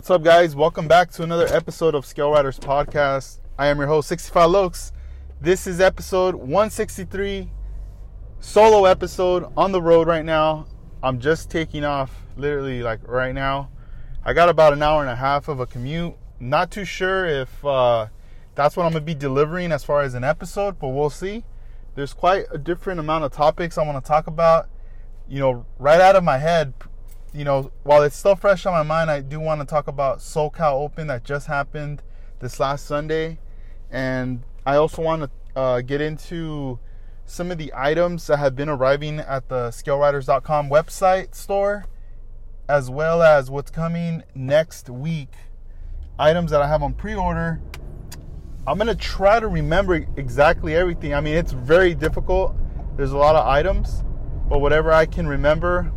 what's up, guys? Welcome back to another episode of Scale Riders Podcast. I am your host, 65 Lokes. This is episode 163, solo episode on the road right now. I'm just taking off, literally, like right now. I got about an hour and a half of a commute. Not too sure if uh, that's what I'm gonna be delivering as far as an episode, but we'll see. There's quite a different amount of topics I want to talk about. You know, right out of my head, you know, while it's still fresh on my mind, I do want to talk about SoCal Open that just happened this last Sunday. And I also want to uh, get into some of the items that have been arriving at the scaleriders.com website store, as well as what's coming next week. Items that I have on pre order. I'm going to try to remember exactly everything. I mean, it's very difficult. There's a lot of items, but whatever I can remember,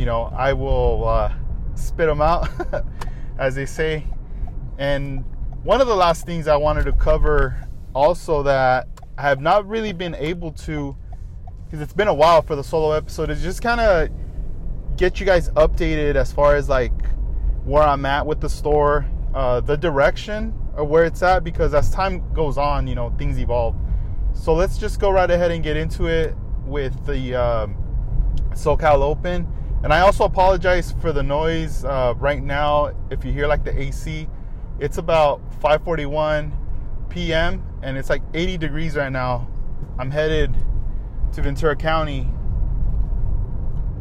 you know, I will uh, spit them out, as they say. And one of the last things I wanted to cover also that I have not really been able to, because it's been a while for the solo episode, is just kind of get you guys updated as far as like where I'm at with the store, uh, the direction of where it's at, because as time goes on, you know, things evolve. So let's just go right ahead and get into it with the um, SoCal Open. And I also apologize for the noise uh, right now. If you hear like the AC, it's about 5:41 p.m. and it's like 80 degrees right now. I'm headed to Ventura County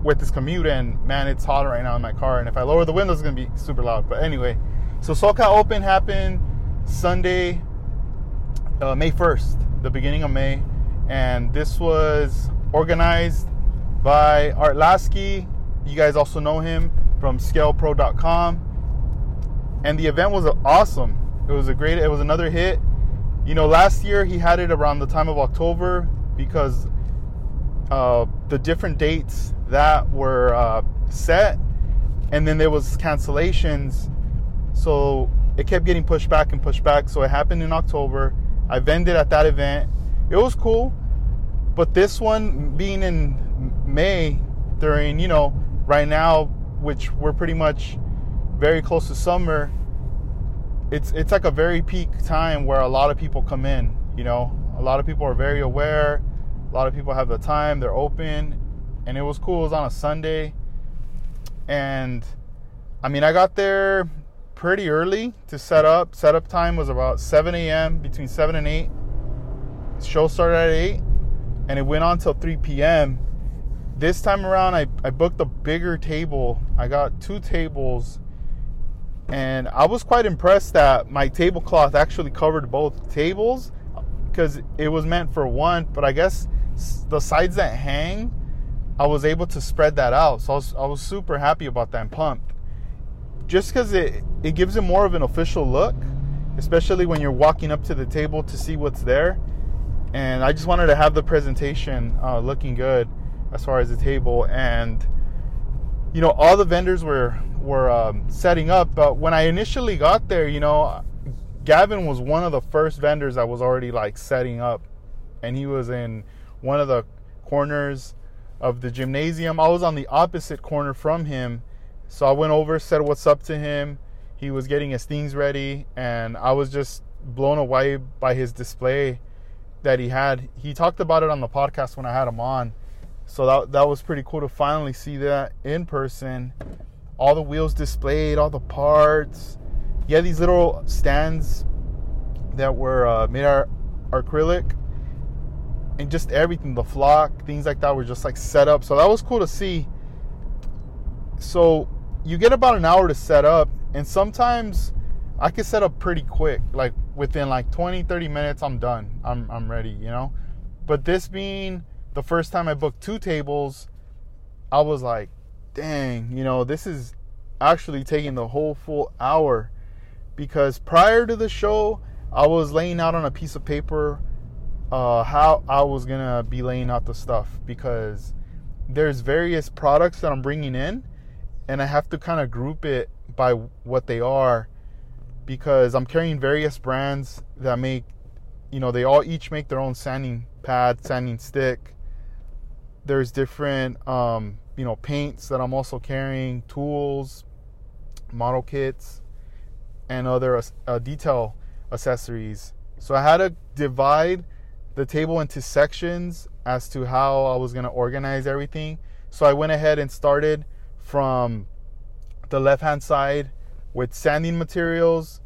with this commute, and man, it's hot right now in my car. And if I lower the windows, it's gonna be super loud. But anyway, so SoCal Open happened Sunday, uh, May 1st, the beginning of May, and this was organized by Art Lasky you guys also know him from scalepro.com. And the event was awesome. It was a great, it was another hit. You know, last year he had it around the time of October because uh, the different dates that were uh, set, and then there was cancellations. So it kept getting pushed back and pushed back. So it happened in October. I vended at that event. It was cool, but this one being in May during you know right now, which we're pretty much very close to summer, it's it's like a very peak time where a lot of people come in. You know, a lot of people are very aware. A lot of people have the time. They're open, and it was cool. It was on a Sunday, and I mean, I got there pretty early to set up. Setup time was about 7 a.m. between 7 and 8. The show started at 8, and it went on till 3 p.m this time around I, I booked a bigger table. I got two tables and i was quite impressed that my tablecloth actually covered both tables because it was meant for one but i guess the sides that hang i was able to spread that out. So i was, I was super happy about that and pumped. Just because it, it gives it more of an official look especially when you're walking up to the table to see what's there. And i just wanted to have the presentation uh, looking good as far as the table and you know all the vendors were were um, setting up but when i initially got there you know gavin was one of the first vendors that was already like setting up and he was in one of the corners of the gymnasium. I was on the opposite corner from him so i went over said what's up to him. He was getting his things ready and i was just blown away by his display that he had. He talked about it on the podcast when i had him on so that that was pretty cool to finally see that in person. All the wheels displayed, all the parts. Yeah, these little stands that were uh, made out of acrylic, and just everything, the flock, things like that, were just like set up. So that was cool to see. So you get about an hour to set up, and sometimes I can set up pretty quick, like within like 20, 30 minutes, I'm done. I'm I'm ready, you know. But this being the first time I booked two tables, I was like, dang, you know, this is actually taking the whole full hour. Because prior to the show, I was laying out on a piece of paper uh, how I was gonna be laying out the stuff. Because there's various products that I'm bringing in, and I have to kind of group it by what they are. Because I'm carrying various brands that make, you know, they all each make their own sanding pad, sanding stick, there's different um, you know paints that I'm also carrying, tools, model kits, and other uh, detail accessories. So I had to divide the table into sections as to how I was going to organize everything. So I went ahead and started from the left hand side with sanding materials.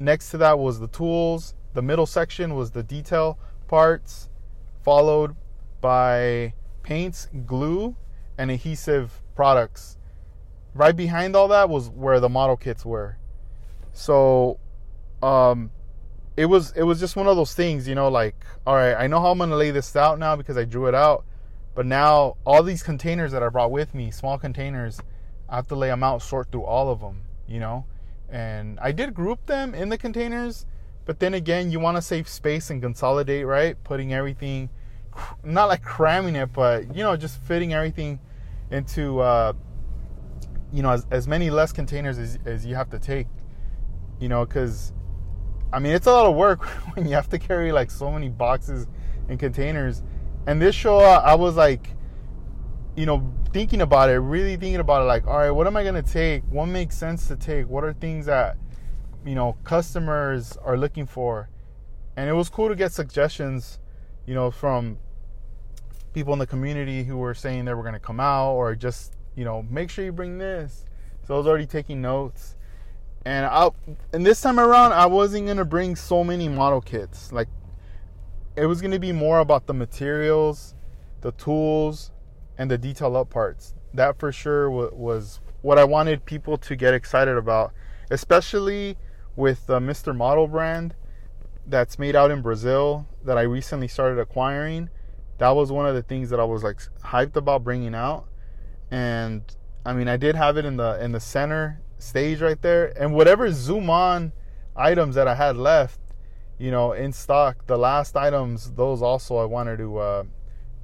Next to that was the tools. The middle section was the detail parts, followed by paints, glue, and adhesive products. Right behind all that was where the model kits were. So um it was it was just one of those things, you know, like all right, I know how I'm to lay this out now because I drew it out. But now all these containers that I brought with me, small containers, I have to lay them out, sort through all of them, you know? And I did group them in the containers, but then again, you want to save space and consolidate, right? Putting everything, not like cramming it, but, you know, just fitting everything into, uh, you know, as, as many less containers as, as you have to take, you know, because, I mean, it's a lot of work when you have to carry like so many boxes and containers. And this show, I was like, you know, thinking about it, really thinking about it, like, all right, what am I gonna take? What makes sense to take? What are things that, you know, customers are looking for? And it was cool to get suggestions, you know, from people in the community who were saying they were gonna come out or just, you know, make sure you bring this. So I was already taking notes. And I and this time around I wasn't gonna bring so many model kits. Like it was gonna be more about the materials, the tools, and the detail up parts. That for sure was what I wanted people to get excited about, especially with the Mr. Model brand that's made out in Brazil that I recently started acquiring. That was one of the things that I was like hyped about bringing out. And I mean, I did have it in the in the center stage right there, and whatever zoom on items that I had left, you know, in stock, the last items, those also I wanted to uh,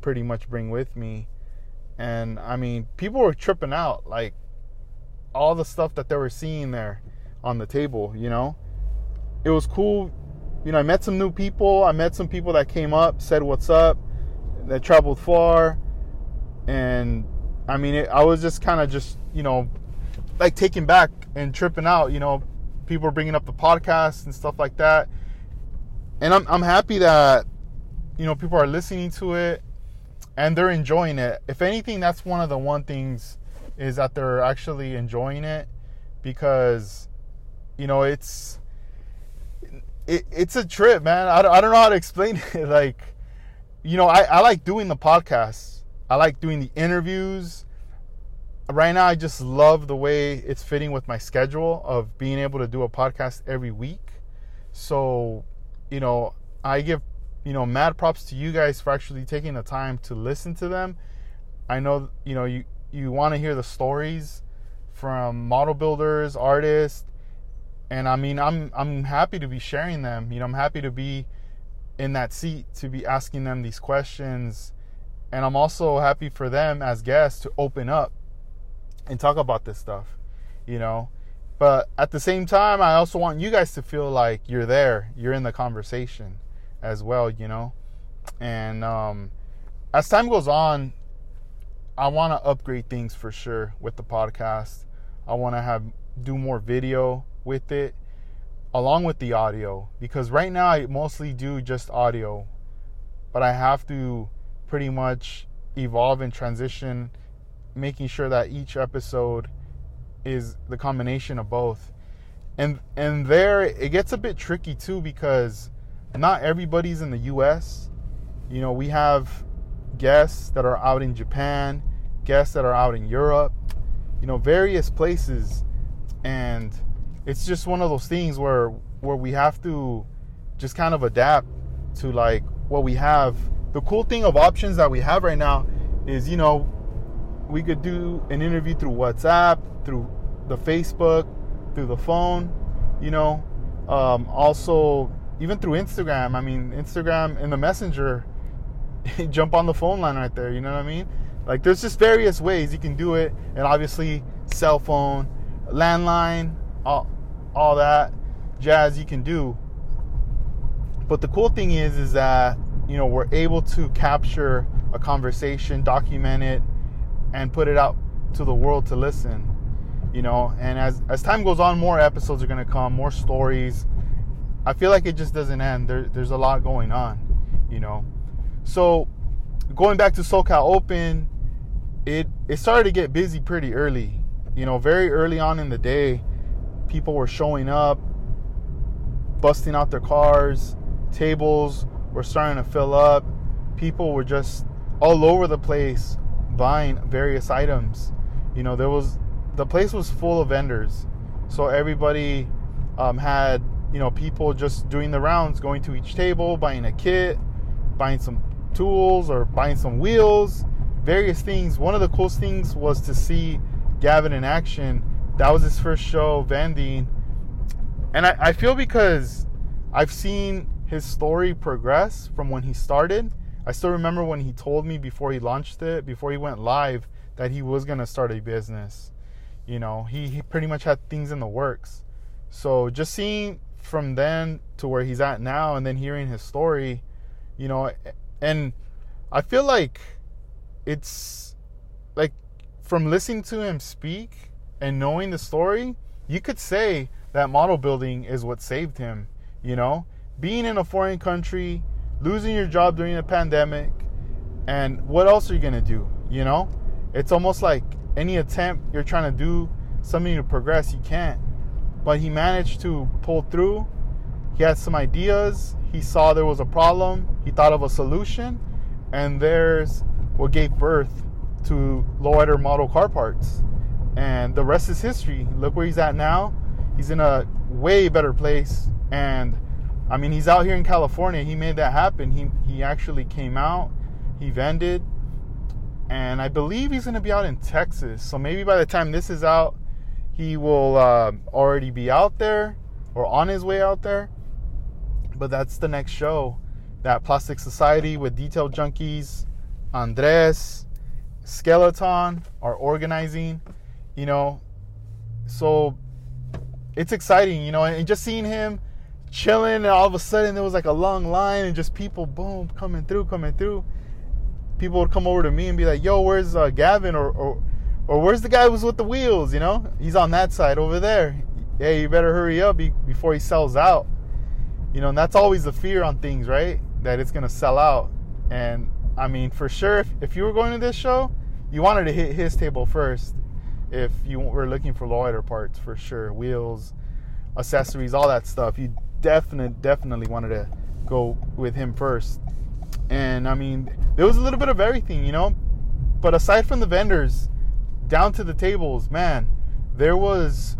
pretty much bring with me and I mean, people were tripping out like all the stuff that they were seeing there on the table, you know? It was cool. You know, I met some new people. I met some people that came up, said what's up, that traveled far. And I mean, it, I was just kind of just, you know, like taken back and tripping out, you know, people were bringing up the podcast and stuff like that. And I'm I'm happy that you know people are listening to it and they're enjoying it. If anything, that's one of the one things is that they're actually enjoying it because you know it's it, it's a trip, man. I, I don't know how to explain it. Like, you know, I, I like doing the podcasts. I like doing the interviews. Right now, I just love the way it's fitting with my schedule of being able to do a podcast every week. So, you know, I give you know, mad props to you guys for actually taking the time to listen to them. I know, you know, you you want to hear the stories from model builders, artists, and I mean, I'm I'm happy to be sharing them. You know, I'm happy to be in that seat to be asking them these questions, and I'm also happy for them as guests to open up and talk about this stuff. You know, but at the same time, I also want you guys to feel like you're there, you're in the conversation as well, you know. And um, as time goes on, I want to upgrade things for sure with the podcast. I want to have do more video with it along with the audio because right now I mostly do just audio, but I have to pretty much evolve and transition making sure that each episode is the combination of both. And and there it gets a bit tricky too because not everybody's in the US. You know, we have guests that are out in Japan, guests that are out in Europe, you know, various places. And it's just one of those things where where we have to just kind of adapt to like what we have. The cool thing of options that we have right now is, you know, we could do an interview through WhatsApp, through the Facebook, through the phone, you know. Um, also, even through Instagram. I mean, Instagram and the messenger, jump on the phone line right there. You know what I mean? Like, there's just various ways you can do it, and obviously, cell phone, landline, all, all that jazz you can do. But the cool thing is, is that you know we're able to capture a conversation, document it, and put it out to the world to listen. you know. And as as time goes on, more episodes are gonna come, more stories. I feel like it just doesn't end. There, there's a lot going on, you know. So going back to SoCal Open, it it started to get busy pretty early. You know, very early on in the day, people were showing up, busting out their cars, tables were starting to fill up. People were just all over the place buying various items. You know, there was the place was full of vendors, so everybody um, had you know people just doing the rounds, going to each table, buying a kit, buying some tools or buying some wheels, various things. One of the coolest things was to see Gavin in action. That was his first show Van vending, and I, I feel because I've seen his story progress from when he started. I still remember when he told me before he launched it, before he went live, that he was gonna start a business. You know, he, he pretty much had things in the works. So just seeing from then to where he's at now and then hearing his story, you know, and I feel like it's like from listening to him speak and knowing the story, you could say that model building is what saved him, you know? being in a foreign country, losing your job during a pandemic, and what else are you to do? You know? It's almost like any attempt you're trying to do something to progress, you can't. But he managed to pull through. He had some ideas. He saw there was a problem. He thought of a solution. And there's what gave birth to Lowrider Model Car Parts. And the rest is history. Look where he's at now. He's in a way better place. And I mean, he's out here in California. He made that happen. He he actually came out. He vended, and I believe he's going to be out in Texas. So maybe by the time this is out, he will uh, already be out there or on his way out there. But that's the next show. That Plastic Society with Detail Junkies, Andres, Skeleton are organizing. You know, so it's exciting. You know, and just seeing him chilling, and all of a sudden there was like a long line and just people, boom, coming through, coming through. People would come over to me and be like, "Yo, where's uh, Gavin?" Or, or, or where's the guy who's with the wheels? You know, he's on that side over there. Hey, you better hurry up before he sells out. You know, and that's always the fear on things, right? That it's gonna sell out. And I mean, for sure, if, if you were going to this show, you wanted to hit his table first. If you were looking for Lowrider parts, for sure, wheels, accessories, all that stuff, you definitely, definitely wanted to go with him first. And I mean, there was a little bit of everything, you know. But aside from the vendors, down to the tables, man, there was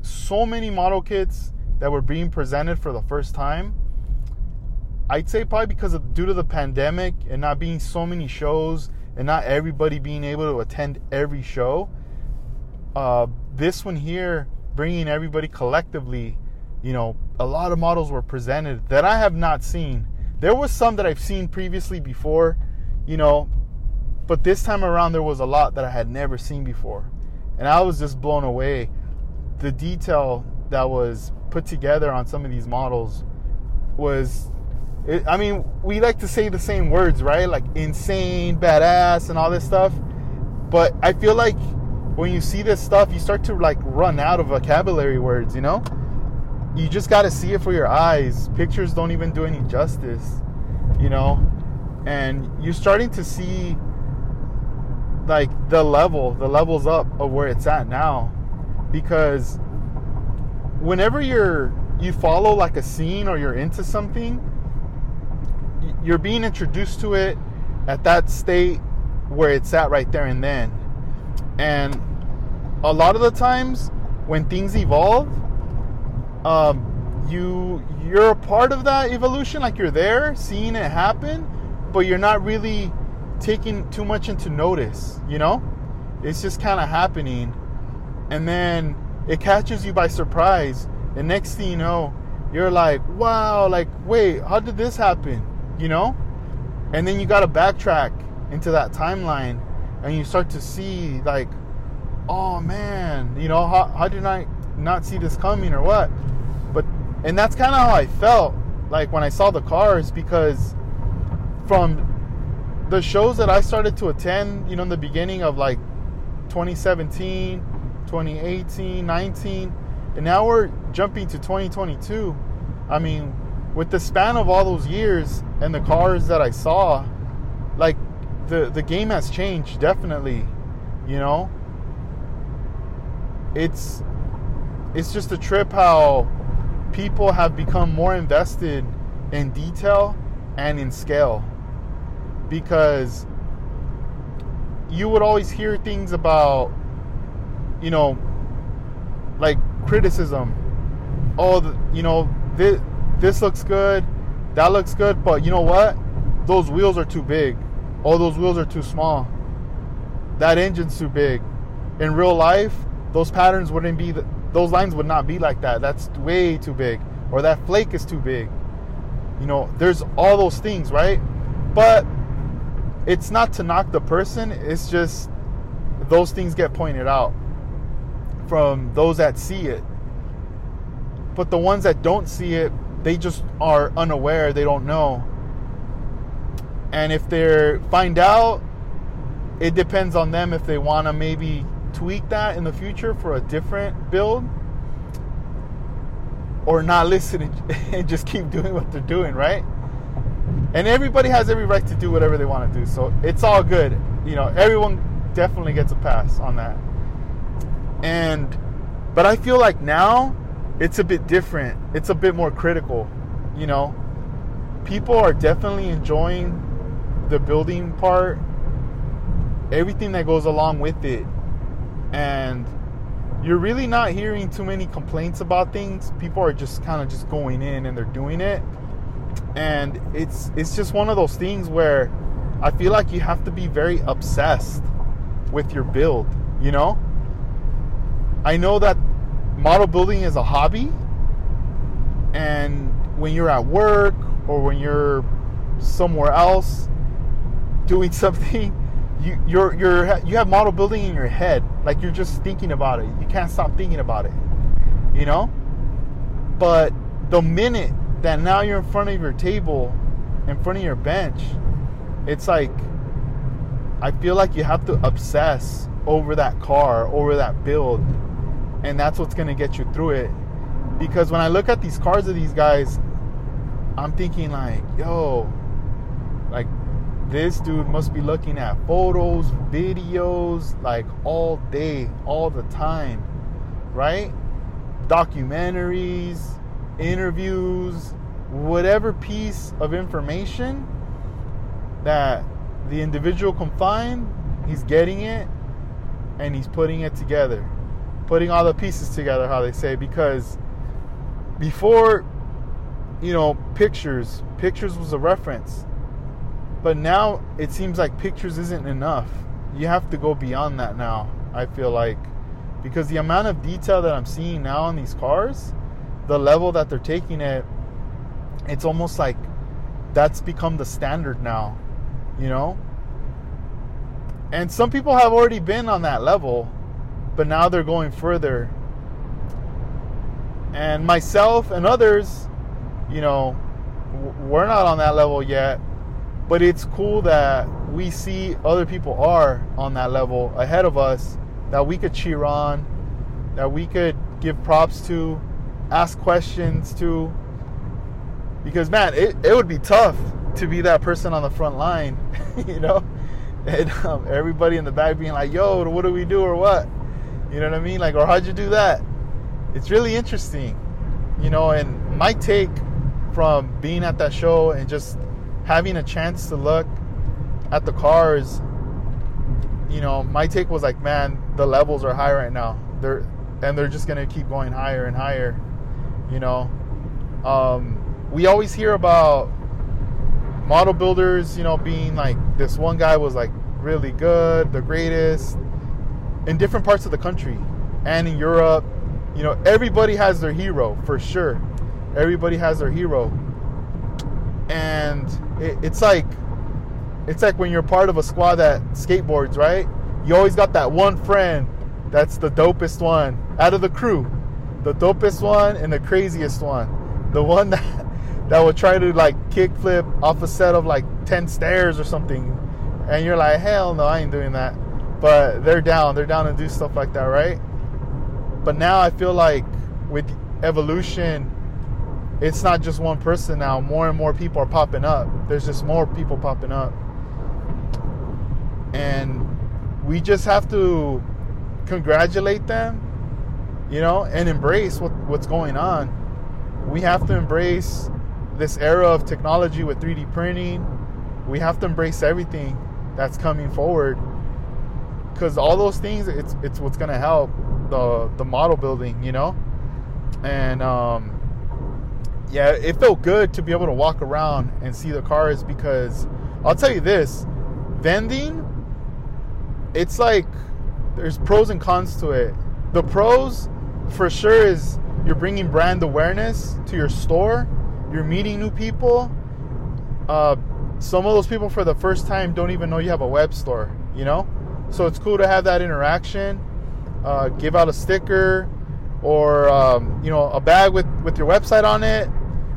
so many model kits that were being presented for the first time. I'd say probably because of due to the pandemic and not being so many shows and not everybody being able to attend every show. Uh, this one here, bringing everybody collectively you know, a lot of models were presented that I have not seen. There was some that I've seen previously before, you know, but this time around there was a lot that I had never seen before. And I was just blown away. The detail that was put together on some of these models was it, I mean, we like to say the same words, right? Like insane, badass, and all this stuff. But I feel like when you see this stuff, you start to like run out of vocabulary words, you know? you just got to see it for your eyes. Pictures don't even do any justice, you know? And you're starting to see like the level, the levels up of where it's at now because whenever you're you follow like a scene or you're into something, you're being introduced to it at that state where it's at right there and then. And a lot of the times when things evolve, um, you you're a part of that evolution, like you're there, seeing it happen, but you're not really taking too much into notice. You know, it's just kind of happening, and then it catches you by surprise. The next thing you know, you're like, wow, like wait, how did this happen? You know, and then you got to backtrack into that timeline, and you start to see like, oh man, you know, how how did I not see this coming or what? But and that's kind of how I felt like when I saw the cars because from the shows that I started to attend, you know, in the beginning of like 2017, 2018, 19, and now we're jumping to 2022. I mean, with the span of all those years and the cars that I saw, the the game has changed definitely, you know. It's it's just a trip how people have become more invested in detail and in scale. Because you would always hear things about you know like criticism. Oh the, you know this, this looks good that looks good but you know what? Those wheels are too big oh those wheels are too small. That engine's too big. In real life those patterns wouldn't be those lines would not be like that. That's way too big. Or that flake is too big. You know there's all those things right? But it's not to knock the person, it's just those things get pointed out from those that see it. But the ones that don't see it, they just are unaware, they don't know. And if they find out, it depends on them if they want to maybe tweak that in the future for a different build or not listen and just keep doing what they're doing, right? and everybody has every right to do whatever they want to do. So it's all good. You know, everyone definitely gets a pass on that. And but I feel like now it's a bit different. It's a bit more critical, you know. People are definitely enjoying the building part, everything that goes along with it. And you're really not hearing too many complaints about things. People are just kind of just going in and they're doing it and it's it's just one of those things where I feel like you have to be very obsessed with your build, you know? I know that model building is a hobby and when you're at work or when you're somewhere else doing something you you're you're you have model building in your head. Like you're just thinking about it. You can't stop thinking about it. You know? But the minute that now you're in front of your table, in front of your bench, it's like I feel like you have to obsess over that car, over that build, and that's what's gonna get you through it. Because when I look at these cars of these guys, I'm thinking like, yo, this dude must be looking at photos, videos, like all day, all the time, right? Documentaries, interviews, whatever piece of information that the individual can find, he's getting it and he's putting it together. Putting all the pieces together, how they say, because before, you know, pictures, pictures was a reference. But now it seems like pictures isn't enough. You have to go beyond that now, I feel like. Because the amount of detail that I'm seeing now on these cars, the level that they're taking it, it's almost like that's become the standard now, you know? And some people have already been on that level, but now they're going further. And myself and others, you know, we're not on that level yet, but it's cool that we see other people are on that level ahead of us that we could cheer on, that we could give props to, ask questions to. Because man, it, it would be tough to be that person on the front line, you know, and um, everybody in the back being like, "Yo, what do we do or what?" You know what I mean? Like, or how'd you do that? It's really interesting, you know. And my take from being at that show and just having a chance to look at the cars, you know, my take was like, man, the levels are high right now. They're and they're just gonna keep going higher and higher. You know, um, we always hear about model builders, you know, being like this one guy was like really good, the greatest in different parts of the country and in Europe. You know, everybody has their hero for sure. Everybody has their hero. And it, it's like it's like when you're part of a squad that skateboards, right? You always got that one friend that's the dopest one out of the crew the dopest one and the craziest one. The one that that would try to like kickflip off a set of like 10 stairs or something. And you're like, hell no, I ain't doing that. But they're down. They're down to do stuff like that, right? but now I feel like with evolution, it's not just one person now. More and more people are popping up. There's just more people popping up. And we just have to congratulate them, you know, and embrace what, what's going on. We have to embrace this era of technology with 3D printing. We have to embrace everything that's coming forward because all those things it's it's what's gonna help the the model building, you know. And um, yeah, it felt good to be able to walk around and see the cars because I'll tell you this, vending, it's like there's pros and cons to it. The pros for sure is you're bringing brand awareness to your store. You're meeting new people. Uh, some of those people for the first time don't even know you have a web store, you know? So it's cool to have that interaction. Uh, give out a sticker or um, you know a bag with with your website on it,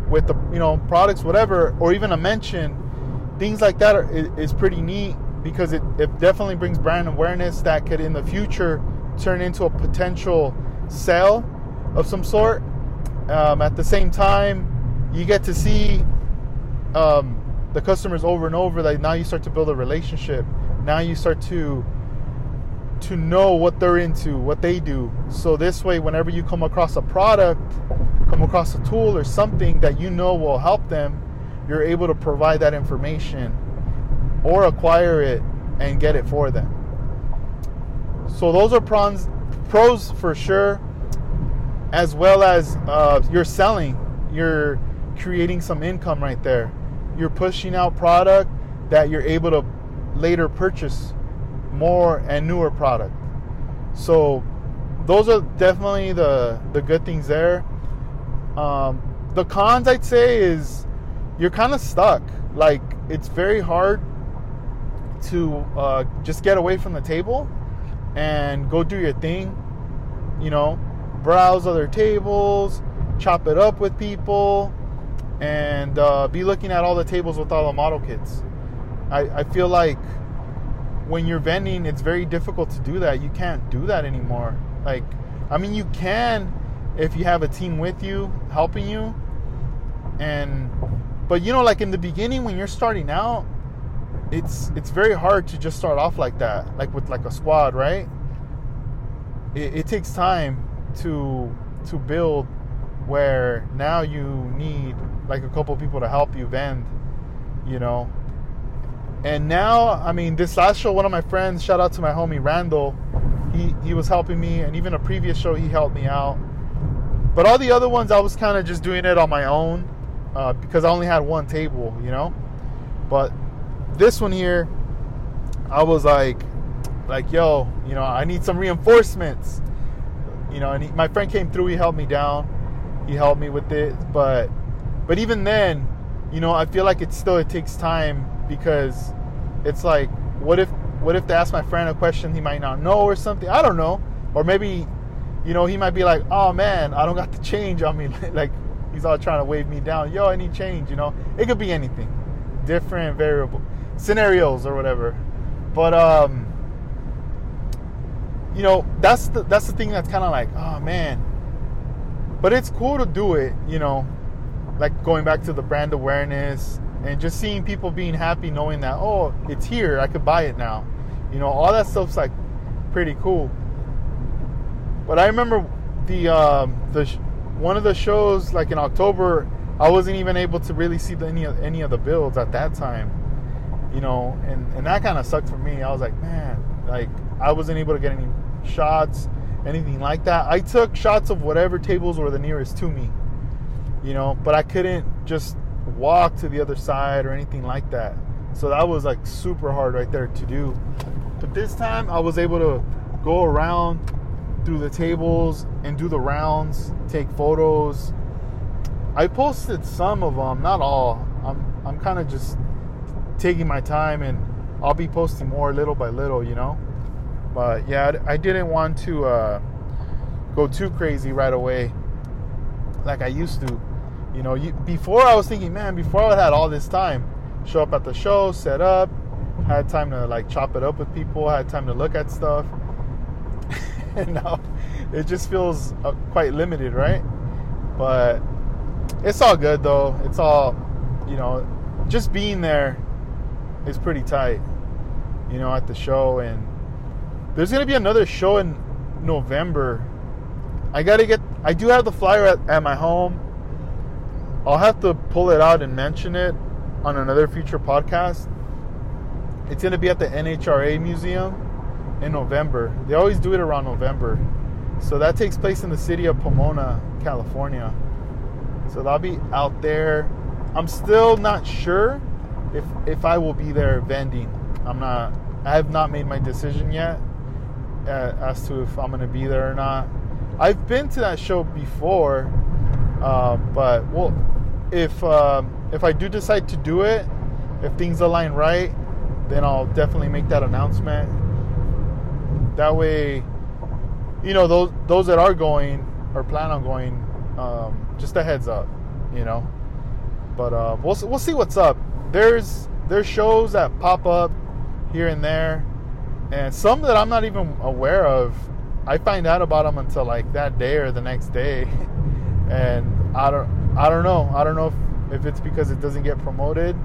with the you know products, whatever, or even a mention. Things like that are, is, pretty neat because it, it definitely brings brand awareness that could in the future turn into a potential sale of some sort. Um, at the same time, you get to see um, the customers over and over. Like now, you start to build a relationship. Now you start to to know what they're into, what they do. So this way, whenever you come across a product, come across a tool or something that you know will help them, you're able to provide that information or acquire it and get it for them. So those are pros, pros for sure, as well as uh, you're selling, you're creating some income right there. You're pushing out product that you're able to later purchase more and newer product. So those are definitely the the good things there. Um, the cons I'd say is you're kind of stuck. Like it's very hard to uh, just get away from the table and go do your thing. You know, browse other tables, chop it up with people, and uh, be looking at all the tables with all the model kits. I, I feel like when you're vending, it's very difficult to do that. You can't do that anymore. Like, I mean, you can if you have a team with you helping you. And, but you know, like in the beginning when you're starting out, it's it's very hard to just start off like that, like with like a squad, right? It, it takes time to to build where now you need like a couple people to help you vend, you know, and now, I mean, this last show, one of my friends, shout out to my homie Randall, he, he was helping me, and even a previous show, he helped me out. But all the other ones, I was kind of just doing it on my own uh, because I only had one table, you know. But this one here, I was like, like, yo, you know, I need some reinforcements. You know, and he, my friend came through. He helped me down. He helped me with it. But, but even then, you know, I feel like it still it takes time because it's like, what if what if they ask my friend a question he might not know or something? I don't know. Or maybe, you know, he might be like, oh man, I don't got the change on me. like he's all trying to wave me down. Yo, I need change. You know, it could be anything, different variable scenarios or whatever. But um, you know, that's the that's the thing that's kind of like, oh man. But it's cool to do it. You know, like going back to the brand awareness and just seeing people being happy knowing that oh it's here i could buy it now. You know all that stuff's like pretty cool. But i remember the um, the one of the shows like in october i wasn't even able to really see the, any of any of the builds at that time you know? And and that kind of sucked for me. I was like man like i wasn't able to get any shots anything like that. I took shots of whatever tables were the nearest to me you know? But i couldn't just walk to the other side or anything like that. So that was like super hard right there to do. But this time I was able to go around through the tables and do the rounds, take photos. I posted some of them, not all. I'm I'm kind of just taking my time and I'll be posting more little by little, you know. But yeah, I didn't want to uh, go too crazy right away like I used to. You know, you, before I was thinking, man, before I had all this time, show up at the show, set up, had time to like chop it up with people, had time to look at stuff. And now it just feels uh, quite limited, right? But it's all good though. It's all, you know, just being there is pretty tight, you know, at the show. And there's gonna be another show in November. I gotta get. I do have the flyer at, at my home. I'll have to pull it out and mention it on another future podcast. It's gonna be at the NHRA Museum in November. They always do it around November. So that takes place in the city of Pomona, California. So that'll be out there. I'm still not sure if if I will be there vending. I'm not. I have not made my decision yet uh, as to if I'm going to be there or not. I've been to that show before, uh, but well, if um, if I do decide to do it, if things align right, then I'll definitely make that announcement. That way, you know those those that are going or plan on going, um, just a heads up, you know. But uh, we'll we'll see what's up. There's there's shows that pop up here and there, and some that I'm not even aware of. I find out about them until like that day or the next day, and I don't I don't know. I don't know if, if it's because it doesn't get promoted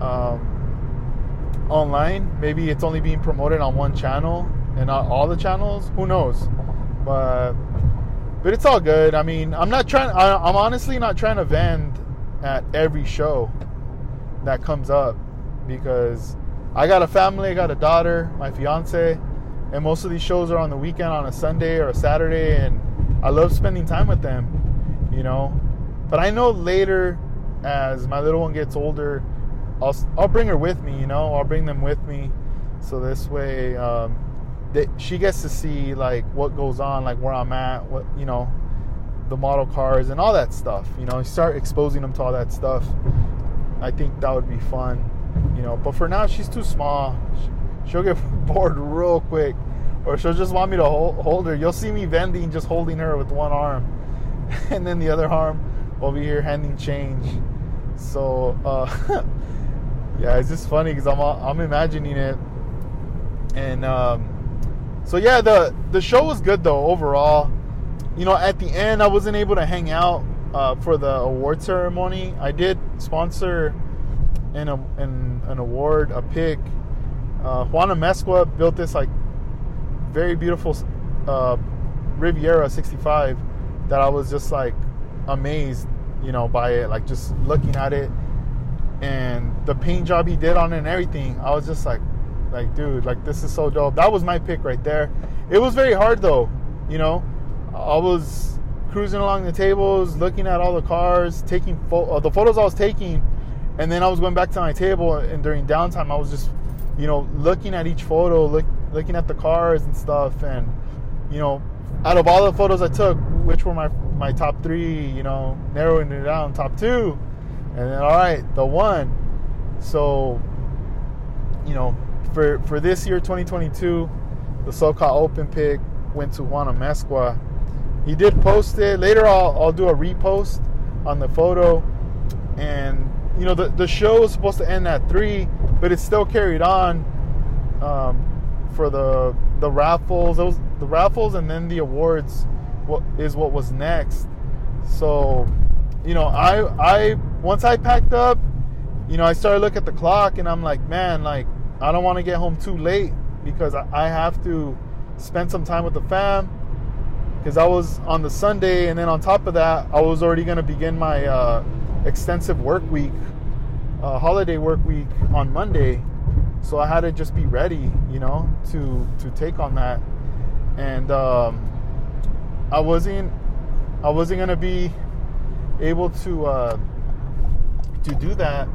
um, online. Maybe it's only being promoted on one channel and not all the channels. Who knows? But but it's all good. I mean, I'm not trying. I, I'm honestly not trying to vend at every show that comes up because I got a family, I got a daughter, my fiance, and most of these shows are on the weekend on a Sunday or a Saturday, and I love spending time with them, you know. But I know later, as my little one gets older, I'll I'll bring her with me, you know. I'll bring them with me, so this way, um, that she gets to see like what goes on, like where I'm at, what you know, the model cars and all that stuff. You know, start exposing them to all that stuff. I think that would be fun, you know. But for now, she's too small. She'll get bored real quick, or she'll just want me to hold, hold her. You'll see me vending, just holding her with one arm, and then the other arm over here handing change. So uh, yeah, it's just funny because I'm I'm imagining it, and um, so yeah, the the show was good though overall. You know, at the end, I wasn't able to hang out uh, for the award ceremony. I did sponsor an, an, an award, a pick. Uh, Juan Amezcua built this like very beautiful uh, Riviera 65 that I was just like amazed, you know, by it. Like just looking at it and the paint job he did on it and everything. I was just like, like, dude, like this is so dope. That was my pick right there. It was very hard though, you know. I was cruising along the tables, looking at all the cars, taking fo- uh, the photos I was taking, and then I was going back to my table. And during downtime, I was just, you know, looking at each photo, look, looking at the cars and stuff, and you know, out of all the photos I took, which were my my top three, you know, narrowing it down, top two, and then all right, the one. So, you know, for for this year, 2022, the SoCal Open pick went to Juan Amezcua he did post it. Later, I'll, I'll do a repost on the photo. And, you know, the, the show was supposed to end at 3, but it still carried on um, for the the raffles. Those The raffles and then the awards what is what was next. So, you know, I I once I packed up, you know, I started looking at the clock and I'm like, man, like I don't want to get home too late because I, I have to spend some time with the fam because I was on the Sunday, and then on top of that, I was already going to begin my uh, extensive work week, uh, holiday work week on Monday. So I had to just be ready, you know, to to take on that, and um, I wasn't I wasn't to be able to uh, to do that,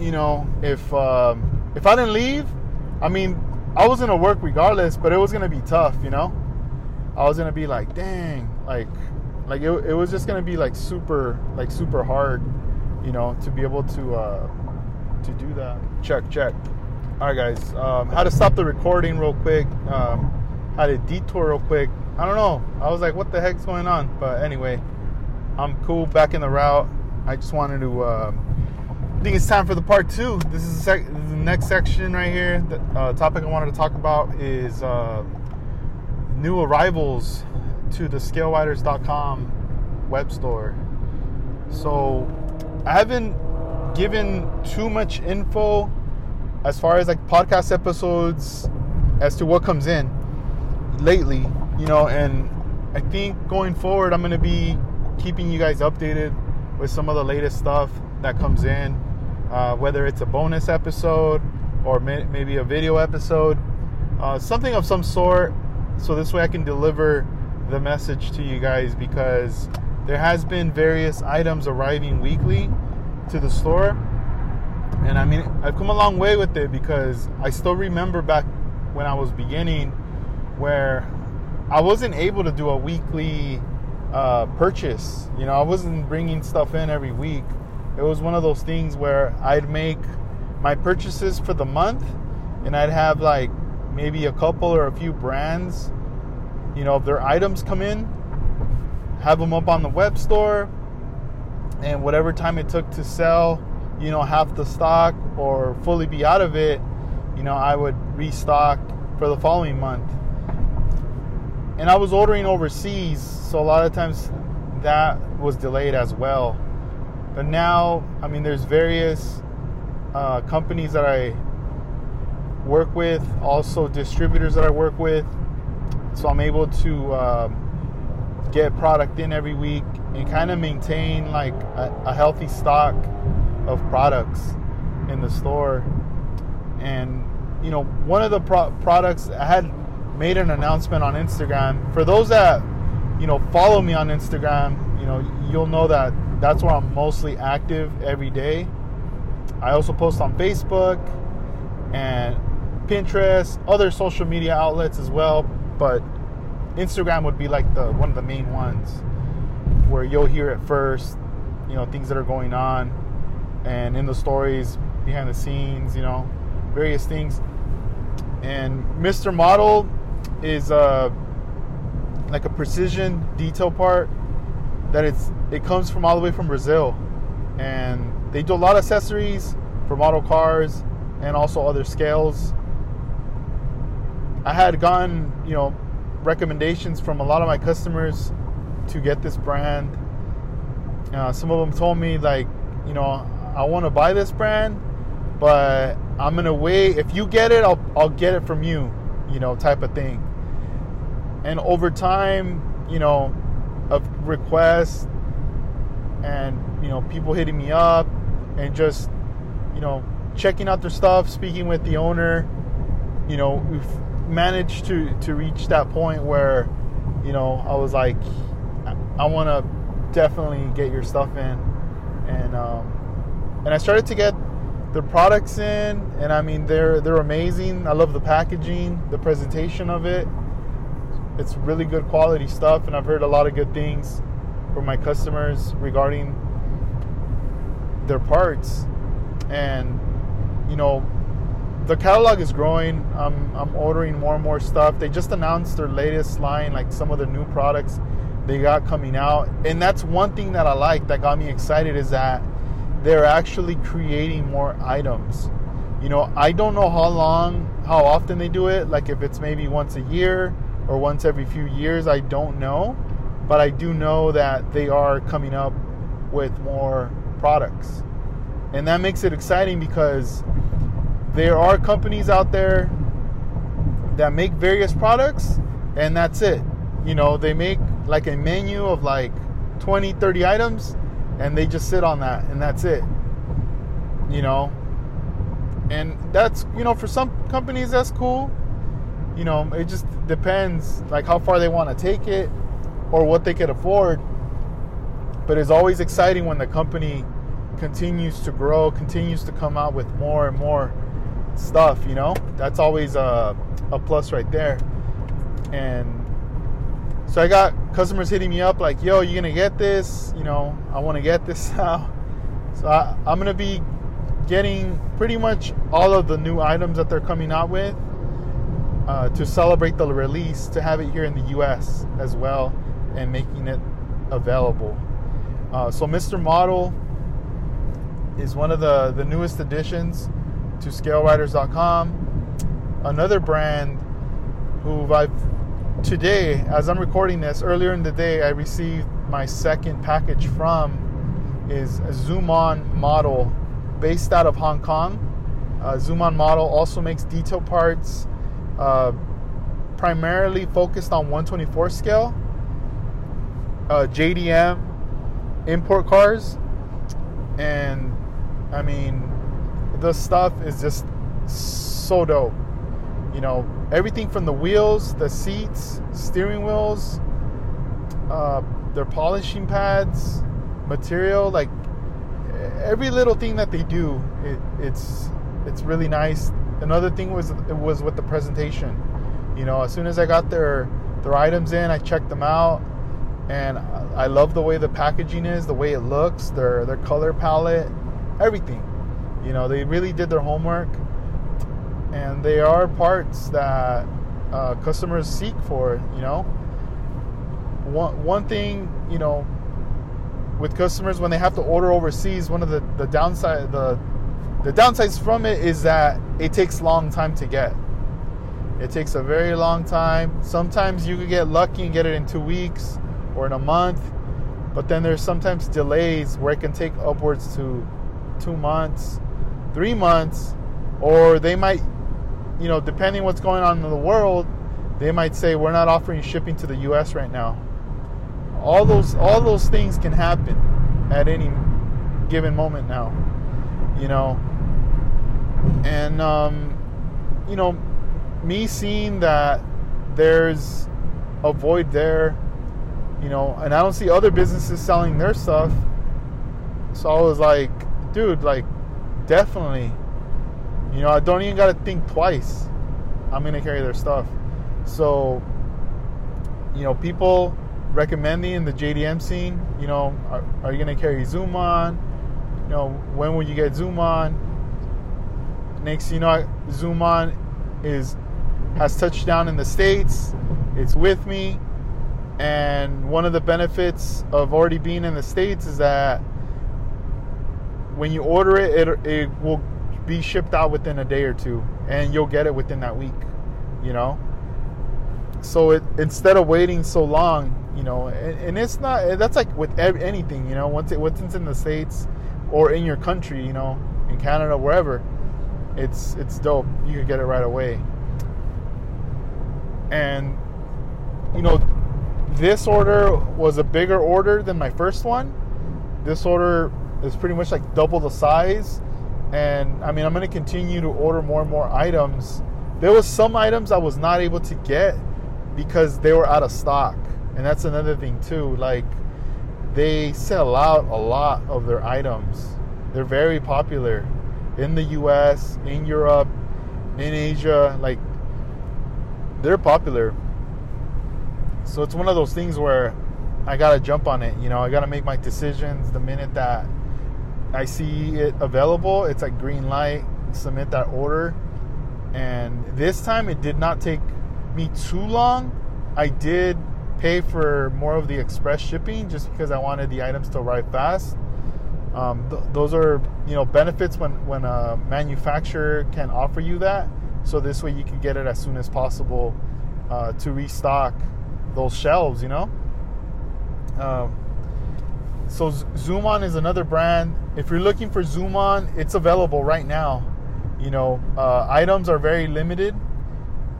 you know, if um, if I didn't leave. I mean, I was gonna work regardless, but it was gonna be tough, you know. I was gonna be like, dang, like, like it, it was just gonna be like super, like super hard, you know, to be able to uh, to do that. Check, check. All right, guys. Um, how to stop the recording real quick? Um, how a detour real quick? I don't know. I was like, what the heck's going on? But anyway, I'm cool back in the route. I just wanted to uh, think it's time for the part two. This is the, sec- the next section right here. The uh, topic I wanted to talk about is uh, new arrivals to the scaleriders.com web store. So I haven't given too much info as far as like podcast episodes as to what comes in lately, you know, and I think going forward I'm going to be keeping you guys updated with some of the latest stuff that comes in, uh, whether it's a bonus episode or may- maybe a video episode, uh, something of some sort, so this way I can deliver the message to you guys because there has been various items arriving weekly to the store. And i mean i've come a long way with it because i still remember back when i was beginning where i wasn't able to do a weekly uh, purchase. You know i wasn't bringing stuff in every week. It was one of those things where i'd make my purchases for the month and i'd have like maybe a couple or a few brands. You know, if their items come in, have them up on the web store, and whatever time it took to sell, you know, half the stock or fully be out of it, you know, I would restock for the following month. And I was ordering overseas, so a lot of times that was delayed as well. But now, I mean, there's various uh, companies that I work with, also distributors that I work with so I'm able to um, get product in every week and kind of maintain like a, a, healthy stock of products in the store. And you know, one of the pro- products I had made an announcement on Instagram. For those that you know follow me on Instagram, you know you'll know that that's where I'm mostly active every day. I also post on Facebook and Pinterest, other social media outlets as well but Instagram would be like the one of the main ones where you'll hear it first, you know, things that are going on and in the stories behind the scenes, you know, various things. And Mr. Model is uh like a precision detail part that it's it comes from all the way from Brazil. And they do a lot of accessories for model cars and also other scales I had gotten, you know, recommendations from a lot of my customers to get this brand. Uh, some of them told me like, you know, I want to buy this brand, but I'm gonna wait. If you get it, I'll I'll get it from you, you know, type of thing. And over time, you know, of requests and you know people hitting me up and just you know checking out their stuff, speaking with the owner, you know, we've managed to to reach that point where you know I was like I want to definitely get your stuff in and um, and I started to get the products in and I mean they're they're amazing I love the packaging the presentation of it it's really good quality stuff and I've heard a lot of good things from my customers regarding their parts and you know the catalog is growing. I'm, I'm ordering more and more stuff. They just announced their latest line, like some of the new products they got coming out. And that's one thing that I like that got me excited is that they're actually creating more items. You know, I don't know how long, how often they do it, like if it's maybe once a year or once every few years, I don't know. But I do know that they are coming up with more products. And that makes it exciting because there are companies out there that make various products and that's it. You know, they make like a menu of like 20, 30 items and they just sit on that and that's it. You know, and that's, you know, for some companies that's cool. You know, it just depends like how far they want to take it or what they could afford. But it's always exciting when the company continues to grow, continues to come out with more and more stuff, you know? That's always a, a plus right there. And so I got customers hitting me up like, yo, you gonna get this? You know, I wanna get this now. So I, I'm gonna be getting pretty much all of the new items that they're coming out with uh, to celebrate the release, to have it here in the US as well, and making it available. Uh, so, Mr. Model is one of the, the newest additions to ScaleRiders.com. Another brand who I've today, as I'm recording this, earlier in the day, I received my second package from is a Zoom On model based out of Hong Kong. Uh, Zoom On model also makes detail parts, uh, primarily focused on 124 scale, uh, JDM import cars, and I mean, the stuff is just so dope. You know, everything from the wheels, the seats, steering wheels, uh, their polishing pads, material, like every little thing that they do, it, it's it's really nice. Another thing was it was with the presentation. You know, as soon as I got their their items in, I checked them out, and I love the way the packaging is, the way it looks, their their color palette, everything. You know, they really did their homework, and they are parts that uh, customers seek for. You know, one one thing you know with customers when they have to order overseas, one of the, the downside the the downsides from it is that it takes long time to get. It takes a very long time. Sometimes you could get lucky and get it in two weeks or in a month, but then there's sometimes delays where it can take upwards to two months, three months, or they might, you know, depending what's going on in the world, they might say we're not offering shipping to the U.S. right now all those all those things can happen at any given moment now you know and um, you know me seeing that there's a void there you know and i don't see other businesses selling their stuff so i was like dude like definitely you know i don't even got to think twice i'm gonna carry their stuff so you know people recommending the JDM scene. You know, are, are you going to carry Zoom on? You know, when will you get Zoom on? Next, you know, Zoom on is has touched down in the states. It's with me, and one of the benefits of already being in the states is that when you order it, it it will be shipped out within a day or two, and you'll get it within that week. You know, so it instead of waiting so long, you know and, and, it's not that's like with anything you know? Once it once it's in the states or in your country you know in canada wherever it's it's dope. You can get it right away. And you know this order was a bigger order than my first one. This order is pretty much like double the size and i mean i'm going to continue to order more and more items there was some items i was not able to get because they were out of stock and that's another thing too. Like they sell out a lot of their items. They're very popular in the US, in Europe, in Asia. Like they're popular. So it's one of those things where I gotta jump on it. You know, I gotta make my decisions the minute that I see it available. It's like green light, submit that order. And this time it did not take me too long. I did pay for more of the express shipping just because I wanted the items to arrive fast. Um, th- those are you know benefits when when a manufacturer can offer you that. So this way you can get it as soon as possible uh, to restock those shelves. You know. Um, so Zoom On is another brand. If you're looking for Zoom On, it's available right now. You know, uh, items are very limited.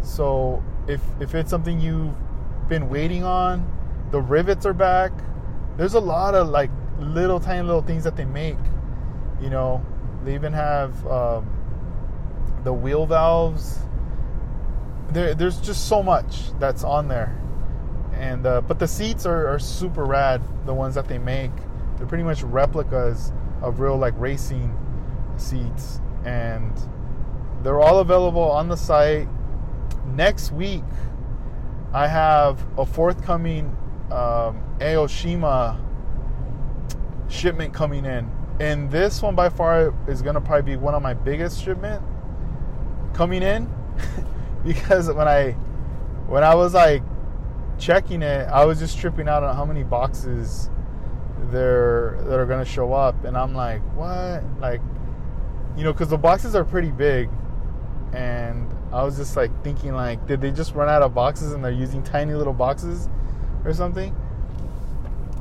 So if if it's something you've been waiting on. The rivets are back. There's a lot of like little tiny little things that they make. You know, they even have um, the wheel valves. There, there's just so much that's on there, and uh, but the seats are, are super rad. The ones that they make, they're pretty much replicas of real like racing seats, and they're all available on the site. Next week, I have a forthcoming um, Aoshima shipment coming in, and this one by far is gonna probably be one of my biggest shipment coming in because when I when I was like checking it, I was just tripping out on how many boxes they're that are gonna show up, and I'm like, what? Like, you know, because the boxes are pretty big, and I was just like thinking, like, did they just run out of boxes and they're using tiny little boxes or something?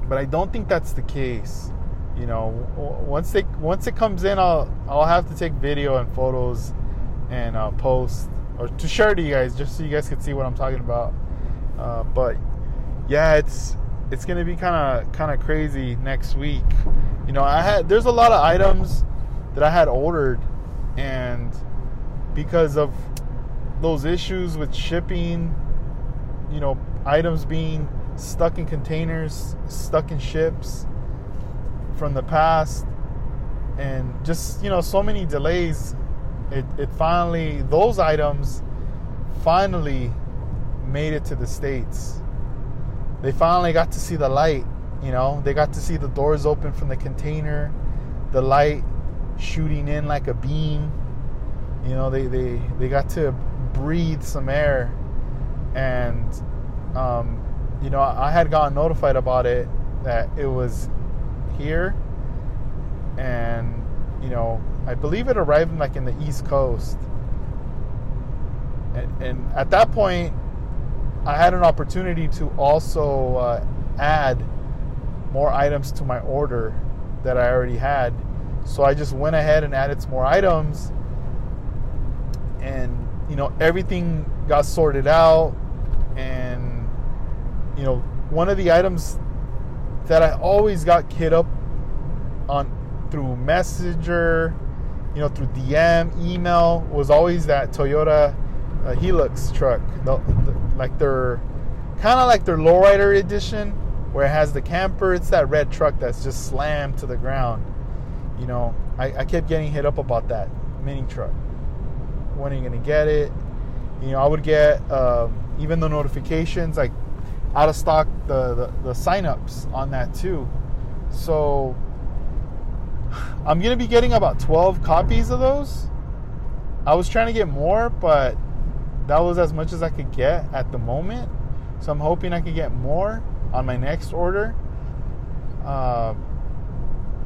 But I don't think that's the case. You know, once they once it comes in, I'll I'll have to take video and photos and uh, post or to share to you guys just so you guys can see what I'm talking about. Uh, but yeah, it's it's gonna be kind of kind of crazy next week. You know, I had there's a lot of items that I had ordered, and because of those issues with shipping, you know, items being stuck in containers, stuck in ships from the past, and just you know so many delays. It it finally those items finally made it to the states they finally got to see the light. You know, they got to see the doors open from the container, the light shooting in like a beam. You know, they they they got to breathe some air, and um, you know, I had gotten notified about it that it was here, and you know, I believe it arrived in, like in the East Coast, and, and at that point, I had an opportunity to also uh, add more items to my order that I already had. So I just went ahead and added some more items. And, you know, everything got sorted out. And, you know, one of the items that I always got kid up on through Messenger, you know, through DM, email was always that Toyota uh, Hilux truck. The, the, like their kind of like their lowrider edition where it has the camper. It's that red truck that's just slammed to the ground. You know, I, I kept getting hit up about that mini truck. When are you gonna get it? You know, I would get um, even the notifications like out of stock the, the the signups on that too. So I'm gonna be getting about 12 copies of those. I was trying to get more, but that was as much as I could get at the moment. So I'm hoping I could get more on my next order. Uh,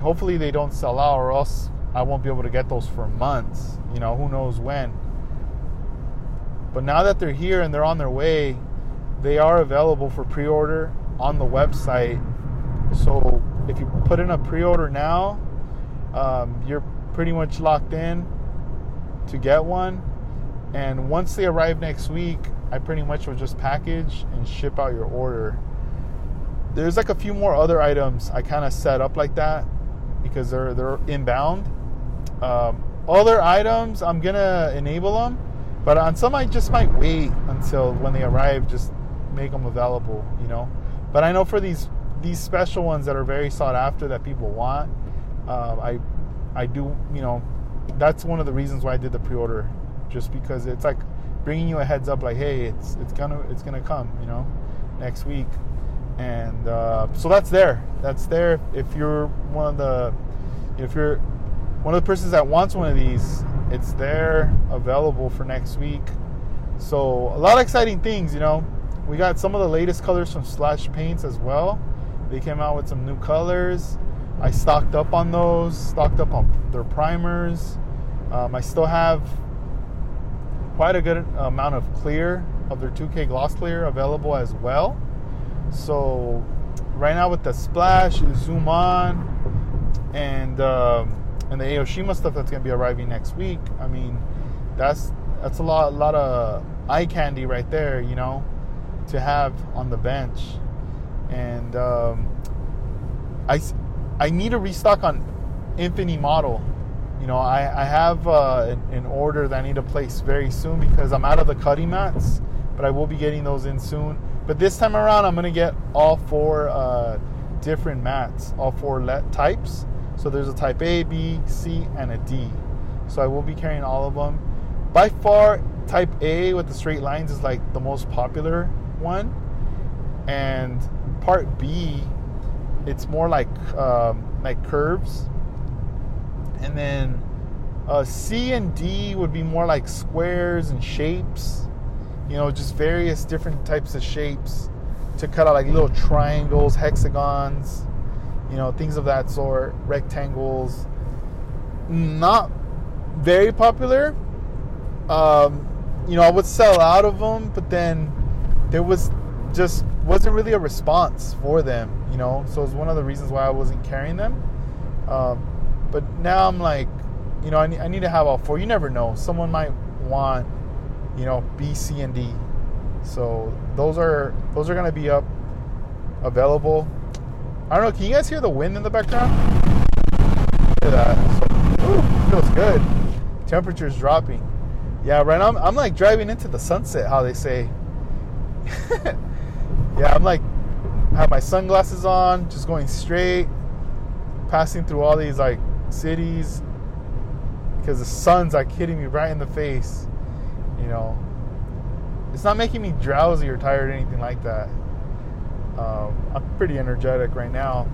hopefully they don't sell out, or else I won't be able to get those for months. You know, who knows when. But now that they're here and they're on their way, they are available for pre-order on the website. So if you put in a pre-order now, um, you're pretty much locked in to get one and once they arrive next week, I pretty much will just package and ship out your order. There's like a few more other items I kind of set up like that because they're they're inbound. Um, other items I'm gonna enable them, but on some I just might wait until when they arrive, just make them available, you know. But I know for these these special ones that are very sought after that people want, uh, I I do you know that's one of the reasons why I did the pre-order just because it's like bringing you a heads up, like, hey, it's it's gonna it's gonna come, you know, next week, and uh, so that's there. That's there. If you're one of the, if you're one of the persons that wants one of these, it's there, available for next week. So a lot of exciting things, you know. We got some of the latest colors from Splash Paints as well. They came out with some new colors. I stocked up on those, stocked up on their primers. Um, I still have quite a good amount of clear of their 2K gloss clear available as well. So right now with the splash, zoom on, and um, and the Aoshima stuff that's gonna be arriving next week. I mean, that's that's a lot a lot of eye candy right there, you know, to have on the bench. And um, I I need a restock on Infinity model you know, I, I have uh, an, order that I need to place very soon because I'm out of the cutting mats, but I will be getting those in soon. But this time around, I'm going to get all four uh, different mats, all four let types. So there's a type A, B, C, and a D. So I will be carrying all of them. By far, type A with the straight lines is like the most popular one. And part B, it's more like um, like curves and then uh, C and D would be more like squares and shapes, you know, just various different types of shapes to cut out like little triangles, hexagons, you know, things of that sort, rectangles. Not very popular. Um, you know, I would sell out of them, but then there was just wasn't really a response for them, you know. So it's one of the reasons why I wasn't carrying them. Um, but now I'm like, you know, I need, I need to have all four. You never know. Someone might want, you know, B, C, and D. So those are those are gonna be up available. I don't know. Can you guys hear the wind in the background? Hear that? So, ooh, feels good. Temperature's dropping. Yeah, right now I'm, I'm like driving into the sunset. How they say. yeah, I'm like have my sunglasses on, just going straight, passing through all these like cities because the sun's like hitting me right in the face. You know, it's not making me drowsy or tired or anything like that. Um, I'm pretty energetic right now.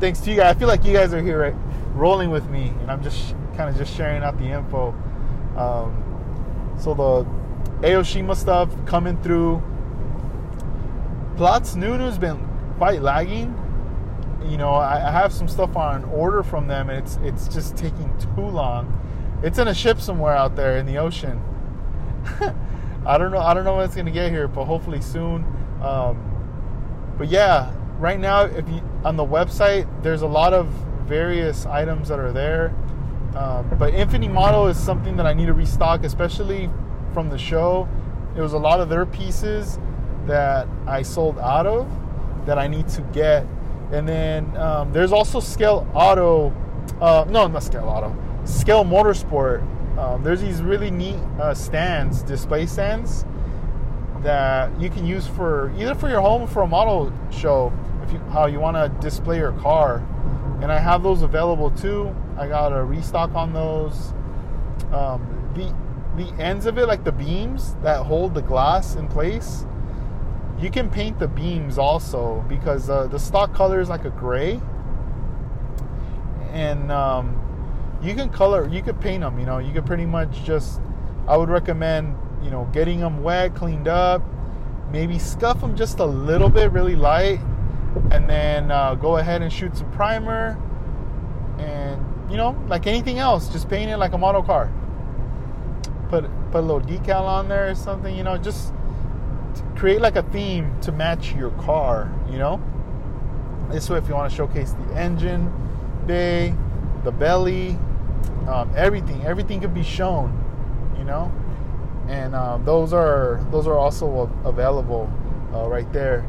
Thanks to you guys. I feel like you guys are here right, rolling with me, and I'm just kind of just sharing out the info. Um, so the Aoshima stuff coming through. Platz NuNu's been quite lagging. You know, I, have some stuff on order from them, and it's it's just taking too long. It's in a ship somewhere out there in the ocean. I don't know. I don't know when it's gonna get here, but hopefully soon. Um, but yeah, right now, if you on the website, there's a lot of various items that are there. Um, but Infinity Model is something that I need to restock, especially from the show. It was a lot of their pieces that I sold out of that I need to get. And then um, there's also Scale Auto, uh, no, not Scale Auto, Scale Motorsport. Um, there's these really neat uh, stands, display stands that you can use for either for your home or for a model show if you how you want to display your car. And i have those available too. I got a restock on those. Um, the the ends of it like the beams that hold the glass in place you can paint the beams also because uh, the stock color is like a gray and um, you can color you could paint them you know you could pretty much just i would recommend you know, getting them wet, cleaned up, maybe scuff them just a little bit, really light, and then uh, go ahead and shoot some primer, and you know, like anything else, just paint it like a model car. Put put a little decal on there or something, you know, just create like a theme to match your car, you know. This way, if you want to showcase the engine bay, the belly, um, everything, everything could be shown, you know and um, those are those are also available uh, right there.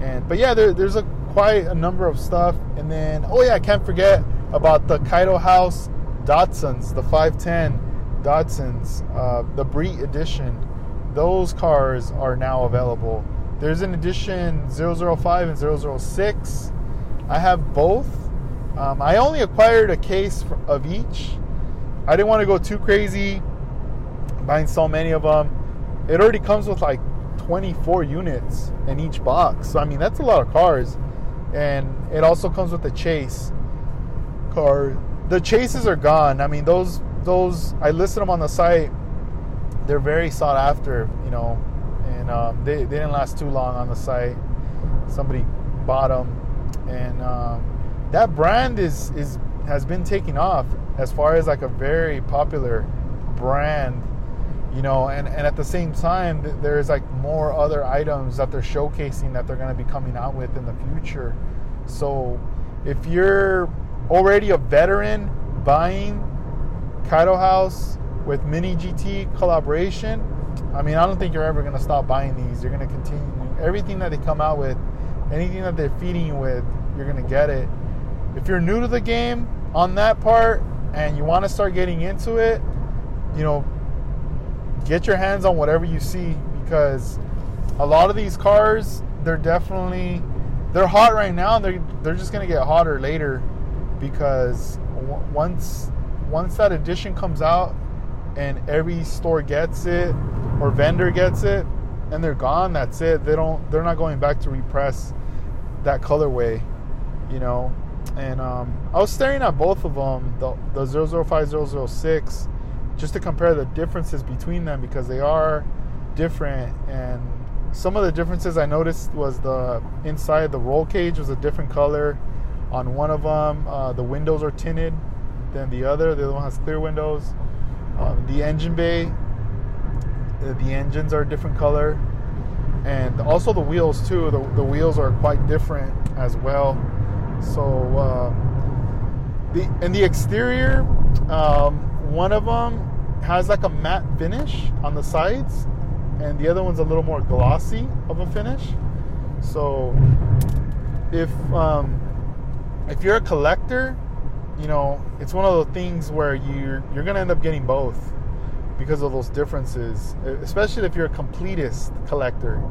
And but yeah, there, there's a quite a number of stuff. And then oh yeah, I can't forget about the Kaido House Datsuns, the 510 Datsuns, uh, the Breed edition. Those cars are now available. There's an edition 005 and 006. I have both. Um, I only acquired a case of each. I didn't want to go too crazy buying so many of them. It already comes with like 24 units in each box. So I mean that's a lot of cars. And it also comes with the chase car. The chases are gone. I mean those those I listed them on the site. They're very sought after, you know, and um, they, they didn't last too long on the site. Somebody bought them, and um, that brand is is has been taking off as far as like a very popular brand you know and, and at the same time there's like more other items that they're showcasing that they're going to be coming out with in the future so if you're already a veteran buying Kaido House with Mini GT collaboration, I mean, I don't think you're ever going to stop buying these. You're going to continue. Everything that they come out with, anything that they're feeding you with, you're going to get it. If you're new to the game on that part and you want to start getting into it, you know, get your hands on whatever you see because a lot of these cars they're definitely they're hot right now they're they're just to get hotter later because once once that edition comes out and every store gets it or vendor gets it and they're gone that's it they don't they're not going back to repress that colorway you know and um, i was staring at both of them the, the 005 006 just to compare the differences between them because they are different and some of the differences I noticed was the inside the roll cage was a different color. On one of them, uh, the windows are tinted than the other. The other one has clear windows. Um, the engine bay, uh, the engines are a different color, and also the wheels too. The, the wheels are quite different as well. So uh, the in the exterior, um, one of them has like a matte finish on the sides, and the other one's a little more glossy of a finish. So if um, if you're a collector, you know it's one of the things where you're you're gonna end up getting both because of those differences, especially if you're a completist collector.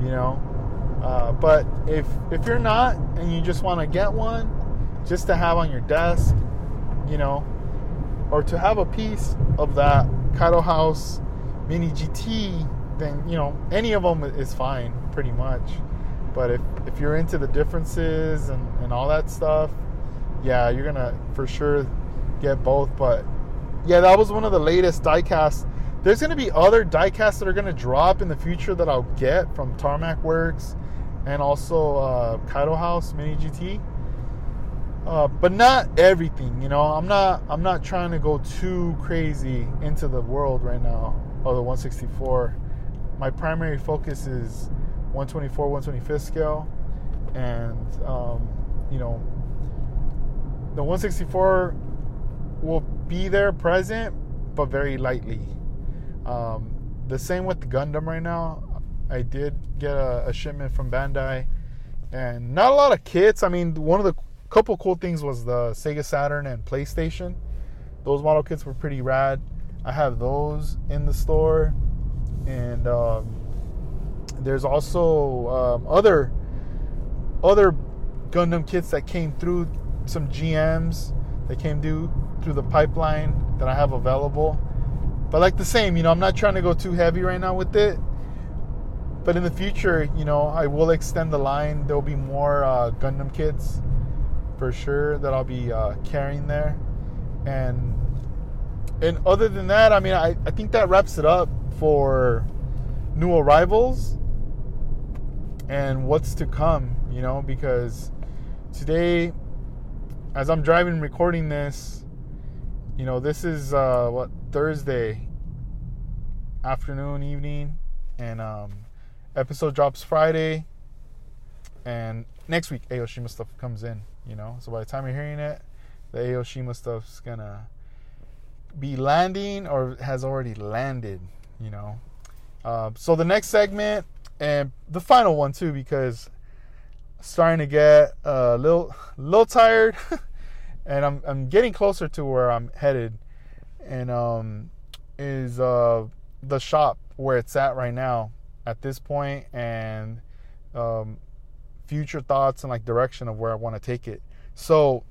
You know, uh, but if if you're not and you just want to get one, just to have on your desk, you know, or to have a piece of that Kaido House Mini GT, then you know any of them is fine, pretty much. But if if you're into the differences and, and all that stuff, yeah, you're gonna for sure get both. But yeah, that was one of the latest diecasts. There's gonna be other diecasts that are gonna drop in the future that I'll get from Tarmac Works and also uh, Kaido House Mini GT. Uh, but not everything, you know. I'm not I'm not trying to go too crazy into the world right now of the 164. My primary focus is 124, 125th scale, and um, you know, the 164 will be there present, but very lightly. Um, the same with the Gundam right now. I did get a, a shipment from Bandai, and not a lot of kits. I mean, one of the couple cool things was the Sega Saturn and PlayStation. Those model kits were pretty rad. I have those in the store, and um, there's also um, other other Gundam kits that came through some GMs that came through through the pipeline that I have available. But like the same, you know, I'm not trying to go too heavy right now with it. But in the future, you know, I will extend the line. There'll be more uh, Gundam kits for sure that I'll be uh, carrying there. And and other than that, I mean, I, I think that wraps it up for new arrivals and what's to come, you know, because today, as I'm driving recording this, you know, this is uh, what Thursday afternoon, evening, and um, episode drops Friday, and next week Aoshima stuff comes in, you know. So by the time you're hearing it, the Aoshima stuff's gonna be landing or has already landed, you know. Uh, so the next segment and the final one too because starting to get a little little tired and I'm I'm getting closer to where I'm headed and um is uh the shop where it's at right now at this point and um future thoughts and like direction of where I want to take it. So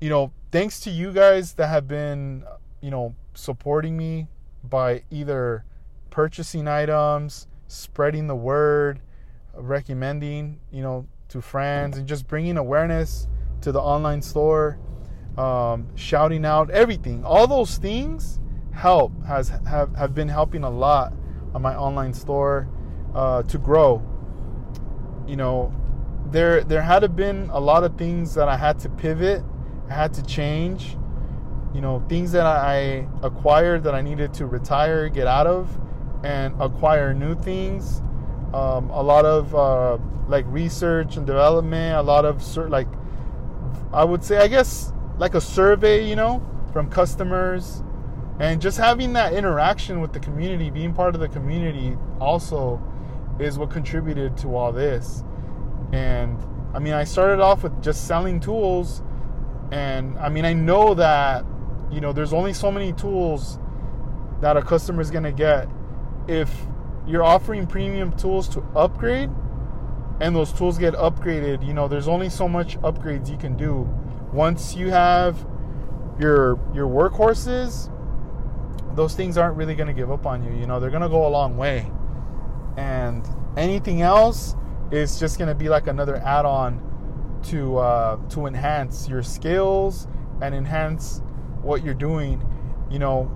you know, thanks to you guys that have been you know supporting me by either purchasing items spreading the word, recommending, you know, to friends, and just bringing awareness to the online store, um, shouting out everything. All those things help has have, have been helping a lot on my online store uh, to grow. You know, there there had to been a lot of things that I had to pivot, I had to change. You know, things that I acquired that I needed to retire, get out of and acquire new things. Um, a lot of uh, like research and development, a lot of like I would say, I guess like a survey, you know, from customers, and just having that interaction with the community, being part of the community, also is what contributed to all this. And I mean, I started off with just selling tools, and I mean, I know that you know there's only so many tools that a customer is gonna get if you're offering premium tools to upgrade and those tools get upgraded, you know, there's only so much upgrades you can do. Once you have your your workhorses, those things aren't really going to give up on you. You know, they're going to go a long way. And anything else is just going to be like another add-on to uh, to enhance your skills and enhance what you're doing. You know,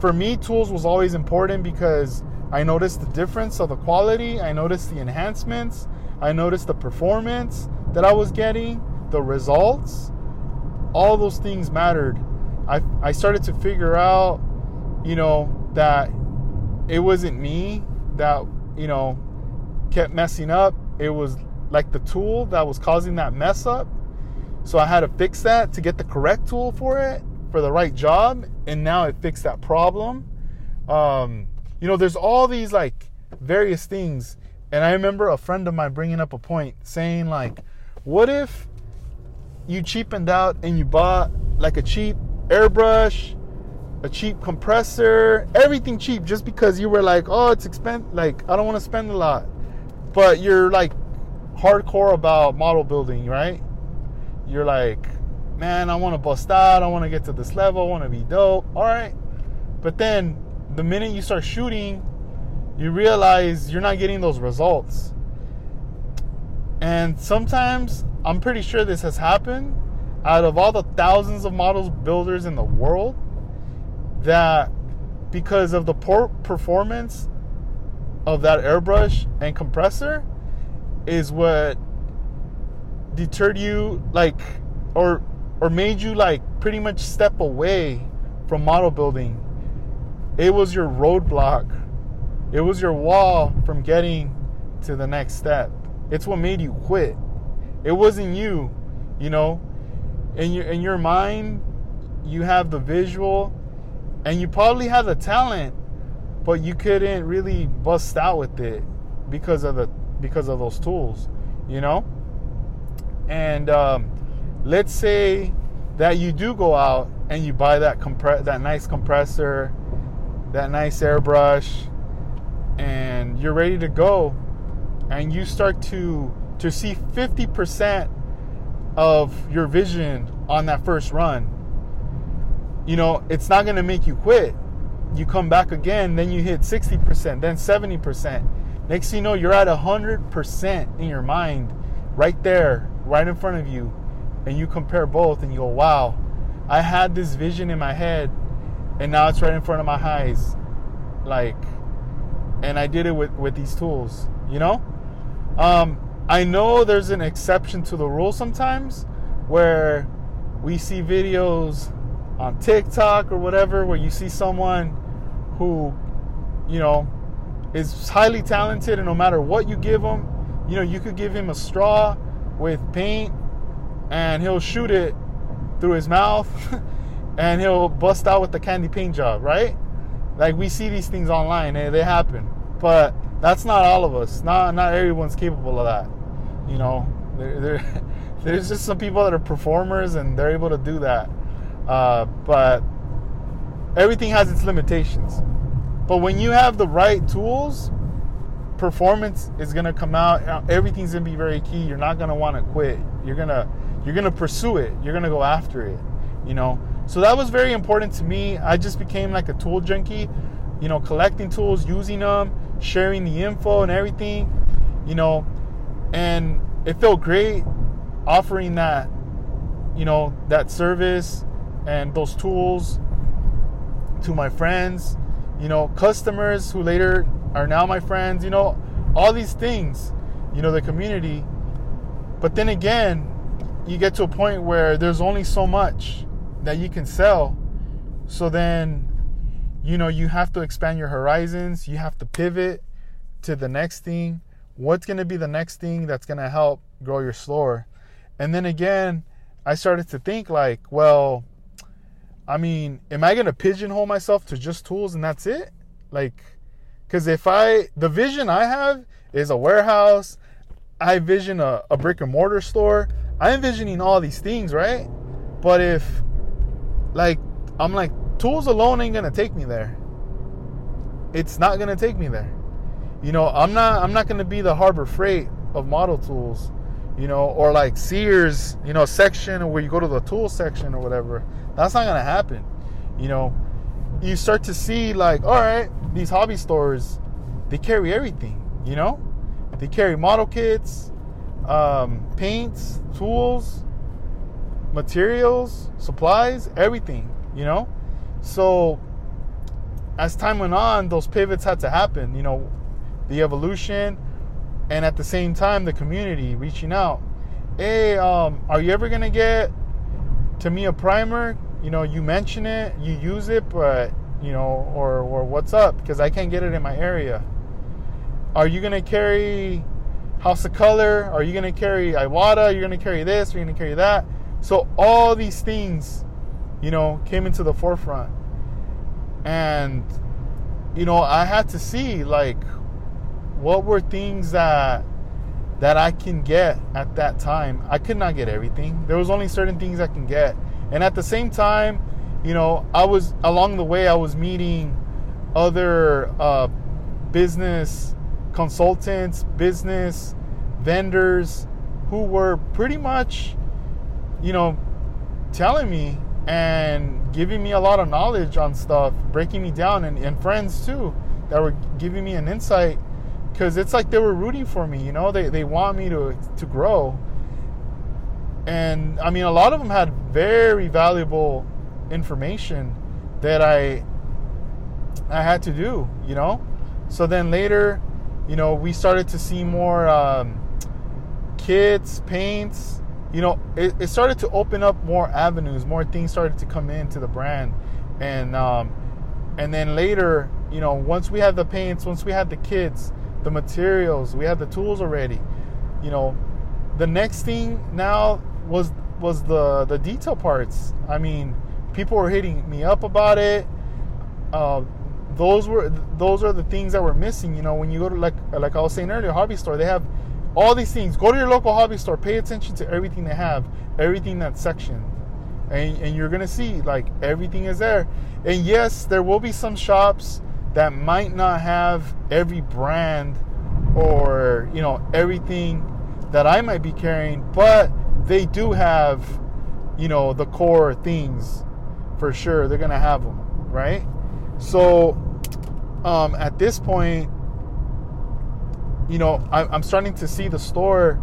for me, tools was always important because I noticed the difference of the quality, I noticed the enhancements, I noticed the performance that I was getting, the results, all those things mattered. I, I started to figure out, you know, that it wasn't me that, you know, kept messing up. It was like the tool that was causing that mess up. So I had to fix that to get the correct tool for it, for the right job. And now it fixed that problem. Um, you know, there's all these like various things. And I remember a friend of mine bringing up a point saying, like, what if you cheapened out and you bought like a cheap airbrush, a cheap compressor, everything cheap just because you were like, oh, it's expensive. Like, I don't want to spend a lot. But you're like hardcore about model building, right? You're like, man, I want to bust out. I want to get to this level. I want to be dope. All right. But then the minute you start shooting, you realize you're not getting those results. And sometimes, I'm pretty sure this has happened out of all the thousands of models builders in the world, that because of the poor performance of that airbrush and compressor is what deterred you like or or made you like pretty much step away from model building it was your roadblock it was your wall from getting to the next step. It's what made you quit. It wasn't you you know? In your in your mind you have the visual and you probably have the talent but you couldn't really bust out with it because of the because of those tools, you know. And um, let's say that you do go out and you buy that compress that nice compressor, that nice airbrush, and you're ready to go, and you start to to see 50% of your vision on that first run. You know, it's not going to make you quit you come back again, then you hit 60%, then 70%. Next thing you know, you're at 100% in your mind, right there, right in front of you. And you compare both and you go, wow, I had this vision in my head and now it's right in front of my eyes. Like, and I did it with, with these tools, you know? Um, I know there's an exception to the rule sometimes where we see videos on TikTok or whatever where you see someone who, you know, is highly talented, and no matter what you give him, you know, you could give him a straw with paint, and he'll shoot it through his mouth, and he'll bust out with the candy paint job, right? Like we see these things online, and they happen, but that's not all of us. Not not everyone's capable of that. You know, there, there there's just some people that are performers, and they're able to do that. Uh, but everything has its limitations. But when you have the right tools, performance is gonna come out. Everything's gonna be very key. You're not gonna want to quit. You're gonna you're gonna pursue it. You're gonna go after it. You know. So that was very important to me. I just became like a tool junkie. You know, collecting tools, using them, sharing the info and everything. You know, and it felt great offering that. You know, that service and those tools to my friends, you know, customers who later are now my friends, you know, all these things, you know, the community. But then again, you get to a point where there's only so much that you can sell. So then, you know, you have to expand your horizons, you have to pivot to the next thing. What's going to be the next thing that's going to help grow your store? And then again, I started to think like, well, I mean, am I going to pigeonhole myself to just tools and that's it? Like, because if I, the vision I have is a warehouse, I vision a, a brick and mortar store. I'm envisioning all these things, right? But if, like, I'm like, tools alone ain't to take me there. It's not to take me there. You know, I'm not, I'm not to be the Harbor Freight of model tools you know, or like Sears, you know, section where you go to the tool section or whatever. That's not gonna happen. You know, you start to see like, all right, these hobby stores, they carry everything. You know, they carry model kits, um, paints, tools, materials, supplies, everything. You know, so as time went on, those pivots had to happen. You know, the evolution and at the same time the community reaching out hey, um, are you ever gonna get Tamiya primer? You know, you mention it, you use it, but you know, or or what's up? Because I can't get it in my area. Are you gonna carry House of Color? Are you gonna carry Iwata? You're gonna carry this? You're gonna carry that? So all these things, you know, came into the forefront, and you know, I had to see like what were things that that I can get at that time. I could not get everything. There was only certain things I can get. And at the same time, you know, I was along the way I was meeting other uh, business consultants, business vendors who were pretty much, you know, telling me and giving me a lot of knowledge on stuff, breaking me down, and, and friends too that were giving me an insight because it's like they were rooting for me. You know, they they want me to to grow. And I mean, a lot of them had very valuable information that I I had to do. You know, so then later, you know, we started to see more um, kits, paints. You know, it, it, started to open up more avenues, more things started to come into the brand, and um, and then later, you know, once we had the paints, once we had the kits, the materials, we had the tools already. You know, the next thing now was was the the detail parts. I mean, people were hitting me up about it. Uh, those were those are the things that were missing. You know, when you go to like like I was saying earlier, hobby store, they have all these things. Go to your local hobby store. Pay attention to everything they have, everything that's sectioned, and, and you're gonna see like everything is there. And yes, there will be some shops that might not have every brand or you know everything that I might be carrying, but they do have you know the core things for sure. They're gonna have them, right? So um, at this point, you know, I, I'm starting to see the store,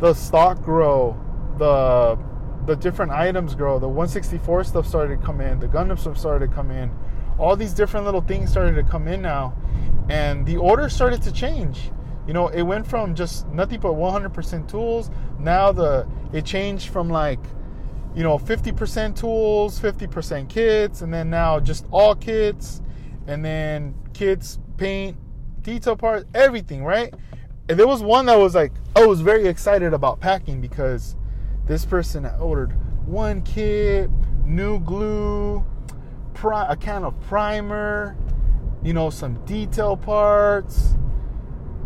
the stock grow, the the different items grow. The 164 stuff started to come in. The Gundam stuff started to come in all these different little things started to come in now and the order started to change you know it went from just nothing but 100% tools now the it changed from like you know 50% tools 50% kits and then now just all kits and then kits paint detail parts everything right and there was one that was like i was very excited about packing because this person ordered one kit new glue pri- a can of primer, you know, some detail parts,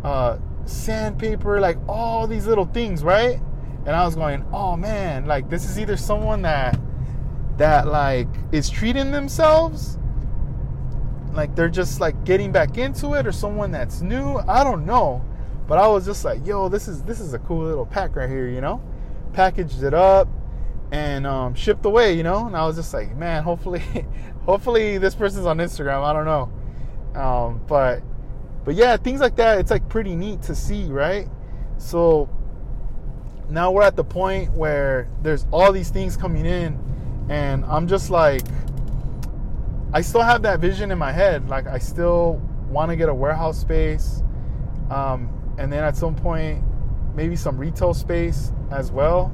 uh, sandpaper, like all these little things, right? And I was going, oh man, like this is either someone that that like is treating themselves like they're just like getting back into it or someone that's new i don't know but i was just like yo this is this is a cool little pack right here you know packaged it up and um, shipped away, you know. And I was just like, man, hopefully, hopefully this person's on Instagram. I don't know, um, but but yeah, things like that. It's like pretty neat to see, right? So now we're at the point where there's all these things coming in, and I'm just like, I still have that vision in my head. Like I still want to get a warehouse space, um, and then at some point, maybe some retail space as well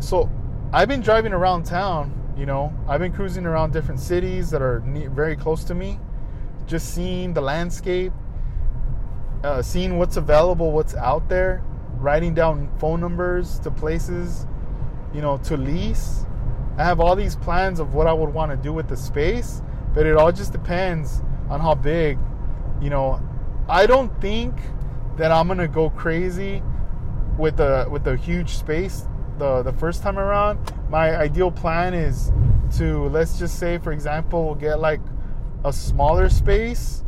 so I've been driving around town, you know, I've been cruising around different cities that are very close to me, just seeing the landscape, uh, seeing what's available, what's out there, writing down phone numbers to places, you know, to lease. I have all these plans of what I would want to do with the space, but it all just depends on how big, you know. I don't think that I'm gonna go crazy with a with a huge space the the first time around, my ideal plan is to let's just say, for example, we'll get like a smaller space,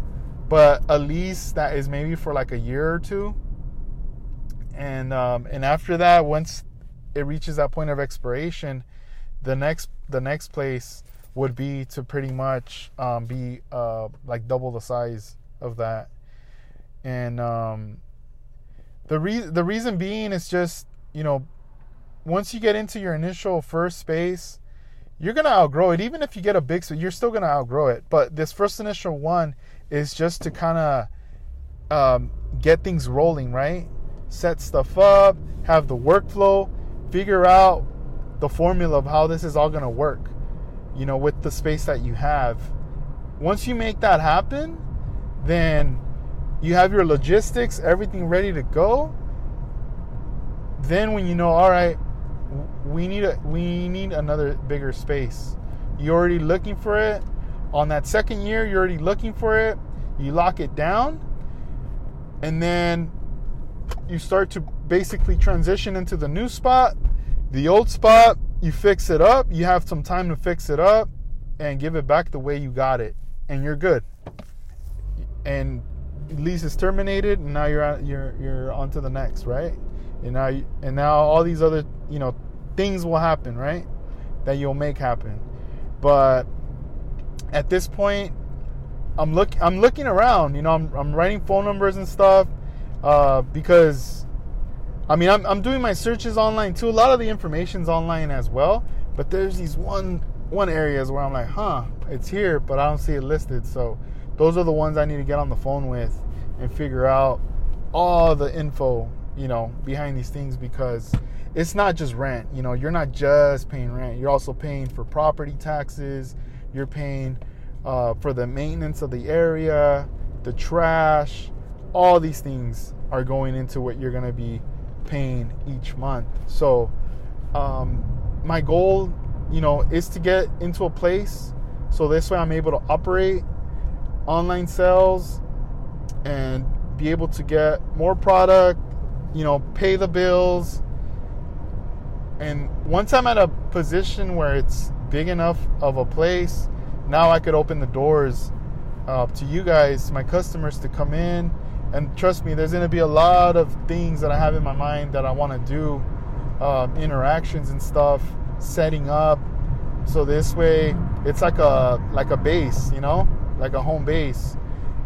but a lease that is maybe for like a year or two, and um, and after that, once it reaches that point of expiration, the next the next place would be to pretty much um, be uh, like double the size of that, and um, the re- the reason being is just you know once you get into your initial first space, you're gonna outgrow it. Even if you get a big space, you're still gonna outgrow it. But this first initial one is just to kind of um, get things rolling, right? set stuff up, have the workflow, figure out the formula of how this is all going to work, you know, with the space that you have. Once you make that happen, then you have your logistics, everything ready to go. Then when you know, all right, we need a we need another bigger space. You're already looking for it. On that second year, you're already looking for it. You lock it down, and then you start to basically transition into the new spot. The old spot, you fix it up. You have some time to fix it up and give it back the way you got it, and you're good. And lease is terminated, and now you're you're you're on to the next, right? And now and now all these other you know things will happen, right? That you'll make happen. But at this point, I'm look I'm looking around. You know, I'm I'm writing phone numbers and stuff uh, because I mean I'm I'm doing my searches online too. A lot of the information's online as well. But there's these one one areas where I'm like, huh, it's here, but I don't see it listed. So those are the ones I need to get on the phone with and figure out all the info, you know, behind these things because it's not just rent. You know, you're not just paying rent. You're also paying for property taxes. You're paying uh, for the maintenance of the area, the trash. All these things are going into what you're going to be paying each month. So, um, my goal, you know, is to get into a place so this way I'm able to operate online sales and be able to get more product, you know, pay the bills. And once I'm at a position where it's big enough of a place, now I could open the doors uh, to you guys, my customers, to come in. And trust me, there's going to be a lot of things that I have in my mind that I want to do, uh, interactions and stuff, setting up. So this way, it's like a like a base, you know, like a home base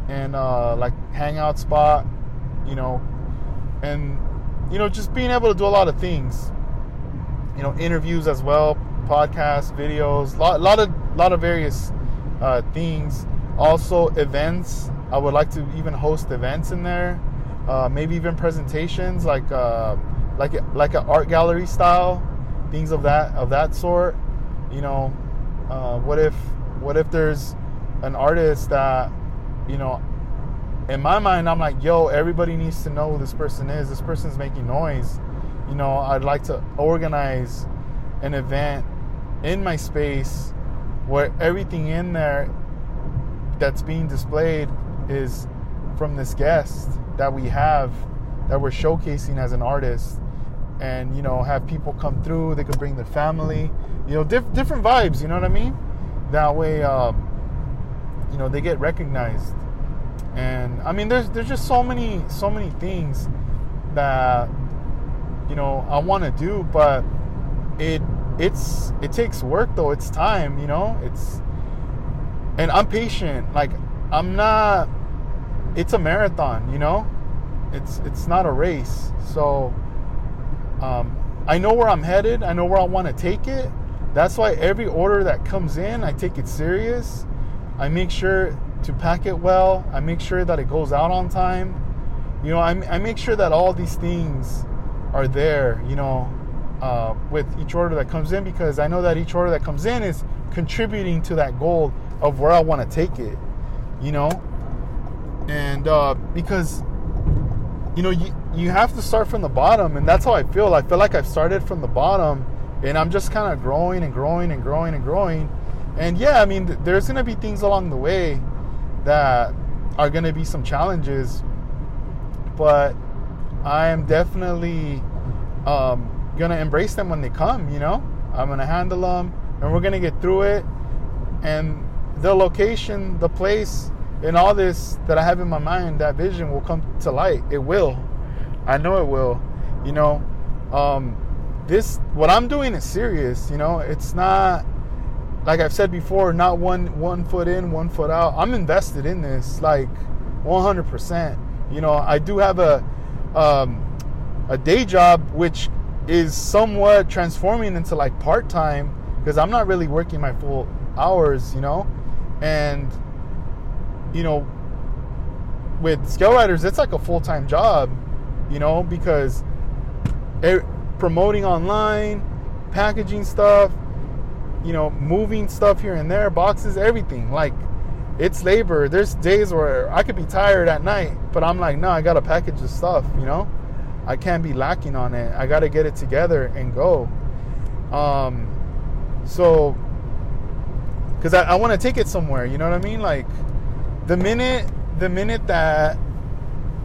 and uh, like hangout spot, you know, and you know just being able to do a lot of things, you know, interviews as well, podcasts, videos, lot lot of lot of various uh, things. Also events. I would like to even host events in there, uh, maybe even presentations like uh, like like an art gallery style, things of that of that sort. You know, uh, what if what if there's an artist that you know in my mind i'm like yo everybody needs to know who this person is this person's making noise you know i'd like to organize an event in my space where everything in there that's being displayed is from this guest that we have that we're showcasing as an artist. And you know have people come through they could bring their family you know diff- different vibes you know what i mean? That way um, you know they get recognized. And i mean there's there's just so many so many things that you know i want to do but it it's it takes work though. It's time you know? It's and i'm patient. Like i'm not it's a marathon you know it's it's not a race so um, i know where i'm headed i know where i want to take it that's why every order that comes in i take it serious I make sure to pack it well. I make sure that it goes out on time. You know, I, I make sure that all these things are there, you know, uh, with each order that comes in because I know that each order that comes in is contributing to that goal of where I want to take it, you know? And uh, because, you know, you, you have to start from the bottom, and that's how I feel. I feel like I've started from the bottom, and I'm just kind of growing and growing and growing and growing and yeah, I mean, there's to be things along the way that are to be some challenges, but I am definitely um, to embrace them when they come, you know? I'm to handle them and we're to get through it. And the location, the place, and all this that I have in my mind, that vision will come to light. It will. I know it will. You know, um, this, what I'm doing is serious, you know? It's not like I've said before, not one one foot in, one foot out. I'm invested in this, like 100%. You know, I do have a um, a day job which is somewhat transforming into like part time because I'm not really working my full hours. You know, and you know, with scale riders, it's like a full time job. you know, because it, promoting online, packaging stuff, you know, moving stuff here and there, boxes, everything. Like, it's labor. There's days where I could be tired at night, but I'm like, no, I got to package the stuff, you know? I can't be lacking on it. I got to get it together and go. Um, so, because I, I want to take it somewhere, you know what I mean? Like, the minute, the minute that,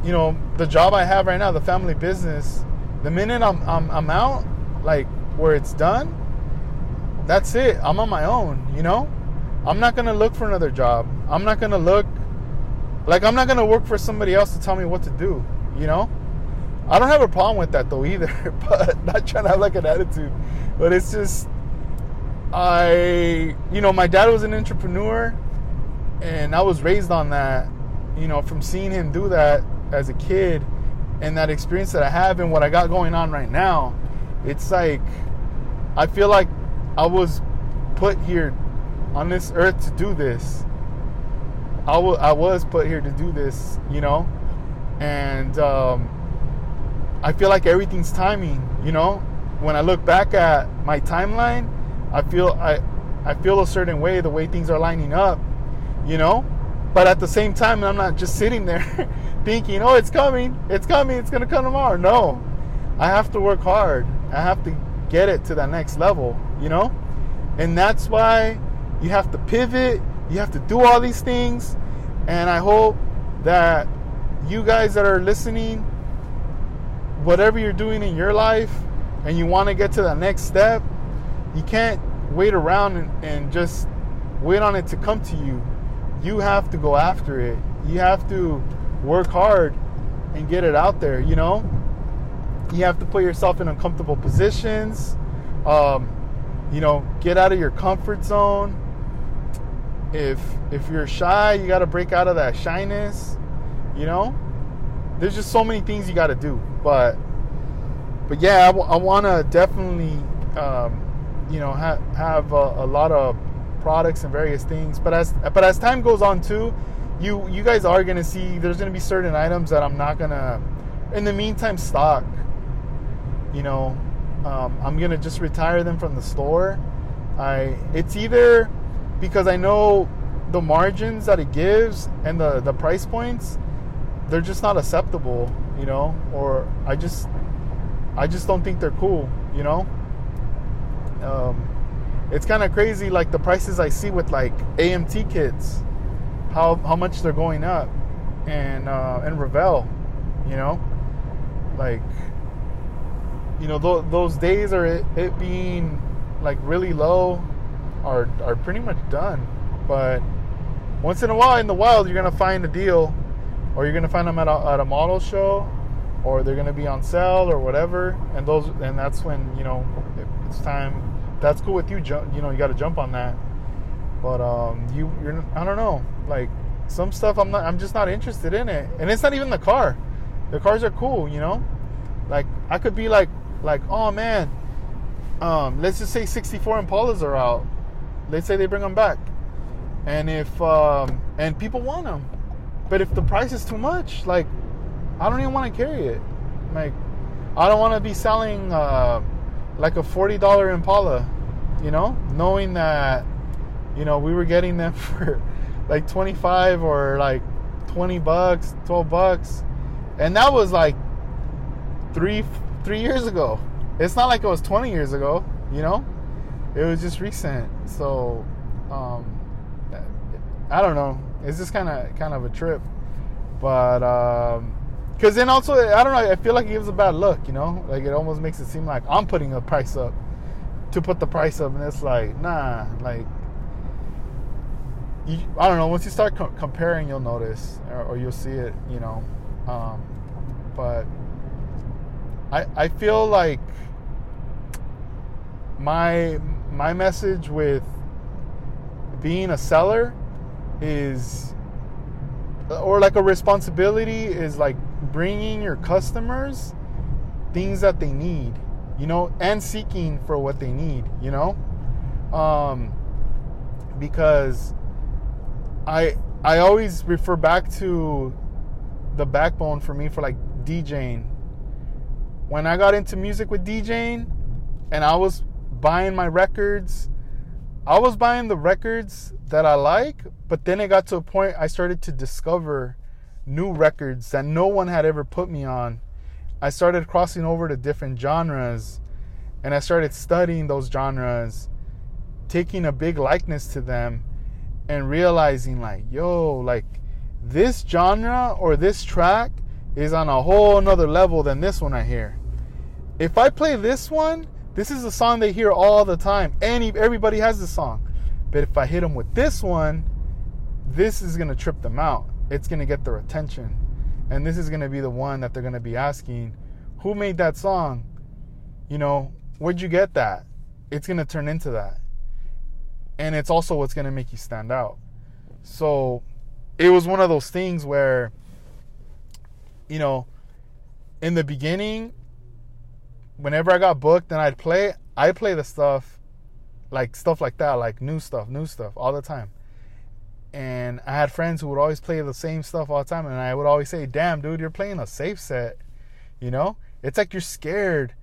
you know, the job I have right now, the family business, the minute I'm, I'm, I'm out, like, where it's done, that's it. I'm on my own, you know? I'm not gonna look for another job. I'm not gonna look like I'm not gonna work for somebody else to tell me what to do, you know? I don't have a problem with that though either, but not trying to have like an attitude. But it's just I you know, my dad was an entrepreneur and I was raised on that, you know, from seeing him do that as a kid and that experience that I have and what I got going on right now. It's like I feel like I was put here on this earth to do this. I, w- I was put here to do this, you know? And um, I feel like everything's timing, you know? When I look back at my timeline, I feel I, I feel a certain way, the way things are lining up, you know? But at the same time, I'm not just sitting there thinking, oh, it's coming, it's coming, it's gonna come tomorrow. No, I have to work hard. I have to get it to that next level, you know? And that's why you have to pivot, you have to do all these things. And I hope that you guys that are listening, whatever you're doing in your life, and you want to get to that next step, you can't wait around and, and just wait on it to come to you. You have to go after it. You have to work hard and get it out there, you know? You have to put yourself in uncomfortable positions. Um, you know, get out of your comfort zone. If if you're shy, you got to break out of that shyness. You know, there's just so many things you got to do. But but yeah, I, w- I want to definitely um, you know ha- have a, a lot of products and various things. But as but as time goes on too, you you guys are gonna see there's gonna be certain items that I'm not gonna in the meantime stock you know, um, I'm gonna just retire them from the store. I it's either because I know the margins that it gives and the the price points, they're just not acceptable, you know, or I just I just don't think they're cool, you know. Um, it's kind of crazy, like the prices I see with like AMT kits, how how much they're going up, and uh, and Revell, you know, like you know, th- those days are it, it, being like really low are are pretty much done. But once in a while in the wild, you're gonna find a deal, or you're gonna find them at a, at a model show, or they're gonna be on sale or whatever. And those and that's when you know it's time. That's cool with you. Jump, you know, you got to jump on that. But um, you you're I don't know like some stuff I'm not I'm just not interested in it, and it's not even the car. The cars are cool, you know. Like I could be like like, oh man, um, let's just say 64 Impalas are out. Let's say they bring them back, and if um, and people want them, but if the price is too much, like, I don't even want to carry it. Like, I don't want to be selling uh, like a forty dollar Impala, you know, knowing that you know we were getting them for like 25 or like 20 bucks, 12 bucks, and that was like three three years ago. It's not like it was 20 years ago, you know? It was just recent. So, um, I don't know. It's just kind of kind of a trip. But, um, because then also, I don't know, I feel like it gives a bad look, you know? Like it almost makes it seem like I'm putting a price up to put the price up. And it's like, nah, like, you, I don't know. Once you start co- comparing, you'll notice or, or, you'll see it, you know? Um, but I, I feel like my my message with being a seller is or like a responsibility is like bringing your customers things that they need you know and seeking for what they need you know? Um because i i always refer back to the backbone for me for like djing. When I got into music with DJing and I was buying my records, I was buying the records that I like, but then it got to a point I started to discover new records that no one had ever put me on. I started crossing over to different genres and I started studying those genres, taking a big likeness to them and realizing like, yo, like this genre or this track is on a whole nother level than this one I hear. If I play this one, this is a song they hear all the time. Any everybody has this song. But if I hit them with this one, this is gonna trip them out. It's gonna get their attention. And this is gonna be the one that they're gonna be asking, who made that song? You know, where'd you get that? It's gonna turn into that. And it's also what's gonna make you stand out. So it was one of those things where you know, in the beginning, whenever I got booked and I'd play, I play the stuff, like stuff like that, like new stuff, new stuff all the time. And I had friends who would always play the same stuff all the time, and I would always say, "Damn, dude, you're playing a safe set." You know, it's like you're scared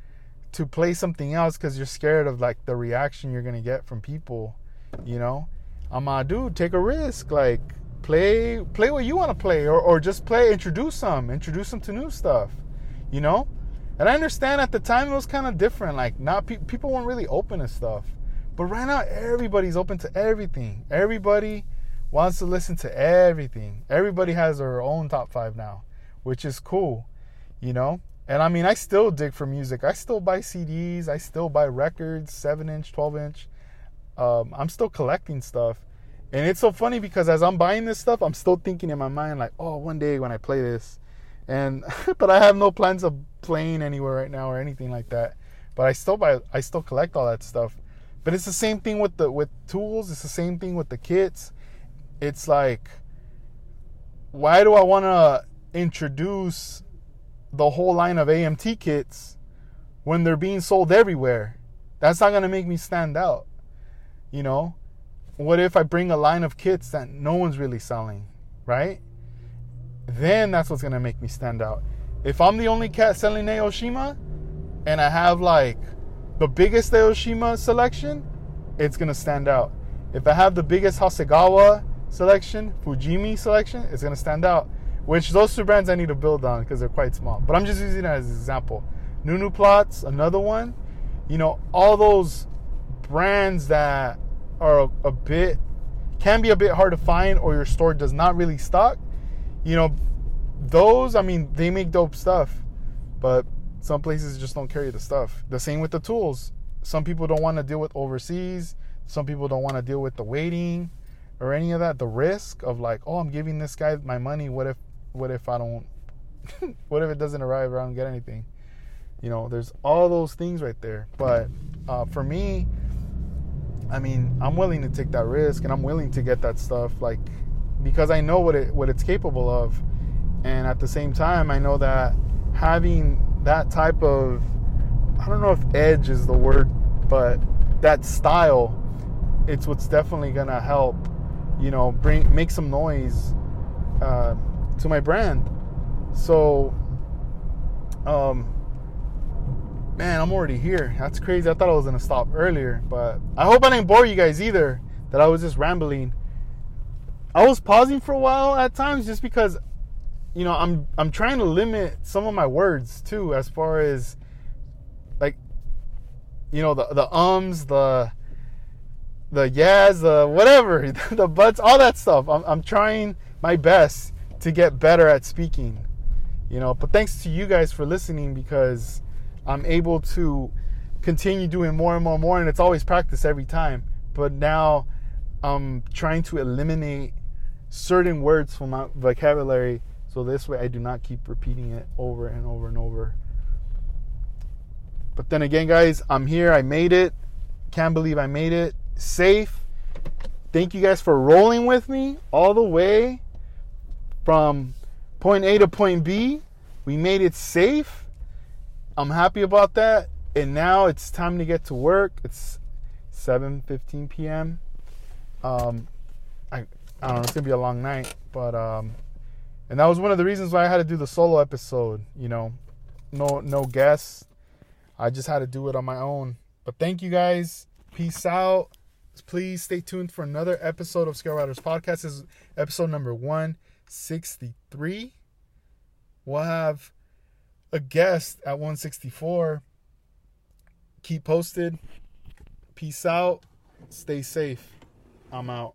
to play something else because you're scared of like the reaction you're gonna get from people. You know, I'm a dude, take a risk, like play play what you want to play or, or just play introduce them introduce them to new stuff you know and i understand at the time it was kind of different like not pe- people weren't really open to stuff but right now everybody's open to everything everybody wants to listen to everything everybody has their own top five now which is cool you know and i mean i still dig for music i still buy cds i still buy records 7 inch 12 inch um, i'm still collecting stuff and it's so funny because as I'm buying this stuff, I'm still thinking in my mind like, oh, one day when I play this, and but I have no plans of playing anywhere right now or anything like that. But I still buy, I still collect all that stuff. But it's the same thing with the with tools. It's the same thing with the kits. It's like, why do I want to introduce the whole line of AMT kits when they're being sold everywhere? That's not gonna make me stand out, you know what if I bring a line of kits that no one's really selling, right? Then that's what's gonna make me stand out. If I'm the only cat selling Aoshima and I have like the biggest Aoshima selection, it's gonna stand out. If I have the biggest Hasegawa selection, Fujimi selection, it's gonna stand out. Which those two brands I need to build on because they're quite small. But I'm just using it as an example. NuNu Platz, another one. You know, all those brands that are a bit can be a bit hard to find or your store does not really stock, you know, those, I mean, they make dope stuff, but some places just don't carry the stuff. The same with the tools. Some people don't want to deal with overseas. Some people don't want to deal with the waiting or any of that. The risk of like, oh, I'm giving this guy my money. What if, what if I don't, what if it doesn't arrive or I don't get anything? You know, there's all those things right there. But uh, for me, I mean, I'm willing to take that risk and I'm willing to get that stuff like because I know what it what it's capable of. And at the same time, I know that having that type of I don't know if edge is the word, but that style, it's what's definitely gonna help, you know, bring make some noise uh, to my brand. So, um, Man, I'm already here. That's crazy. I thought I was gonna stop earlier, but I hope I didn't bore you guys either. That I was just rambling. I was pausing for a while at times just because, you know, I'm I'm trying to limit some of my words too, as far as like, you know, the the ums, the the yes, the whatever, the buts, all that stuff. I'm I'm trying my best to get better at speaking, you know. But thanks to you guys for listening because I'm able to continue doing more and more and more, and it's always practice every time. But now I'm trying to eliminate certain words from my vocabulary so this way I do not keep repeating it over and over and over. But then again, guys, I'm here. I made it. Can't believe I made it. Safe. Thank you guys for rolling with me all the way from point A to point B. We made it safe I'm happy about that. And now it's time to get to work. It's 7:15 p.m. Um, I I don't know. It's gonna be a long night, but um, and that was one of the reasons why I had to do the solo episode. You know, no no guests. I just had to do it on my own. But thank you guys. Peace out. Please stay tuned for another episode of Scale Riders Podcast. This is episode number 163. We'll have a guest at 164. Keep posted. Peace out. Stay safe. I'm out.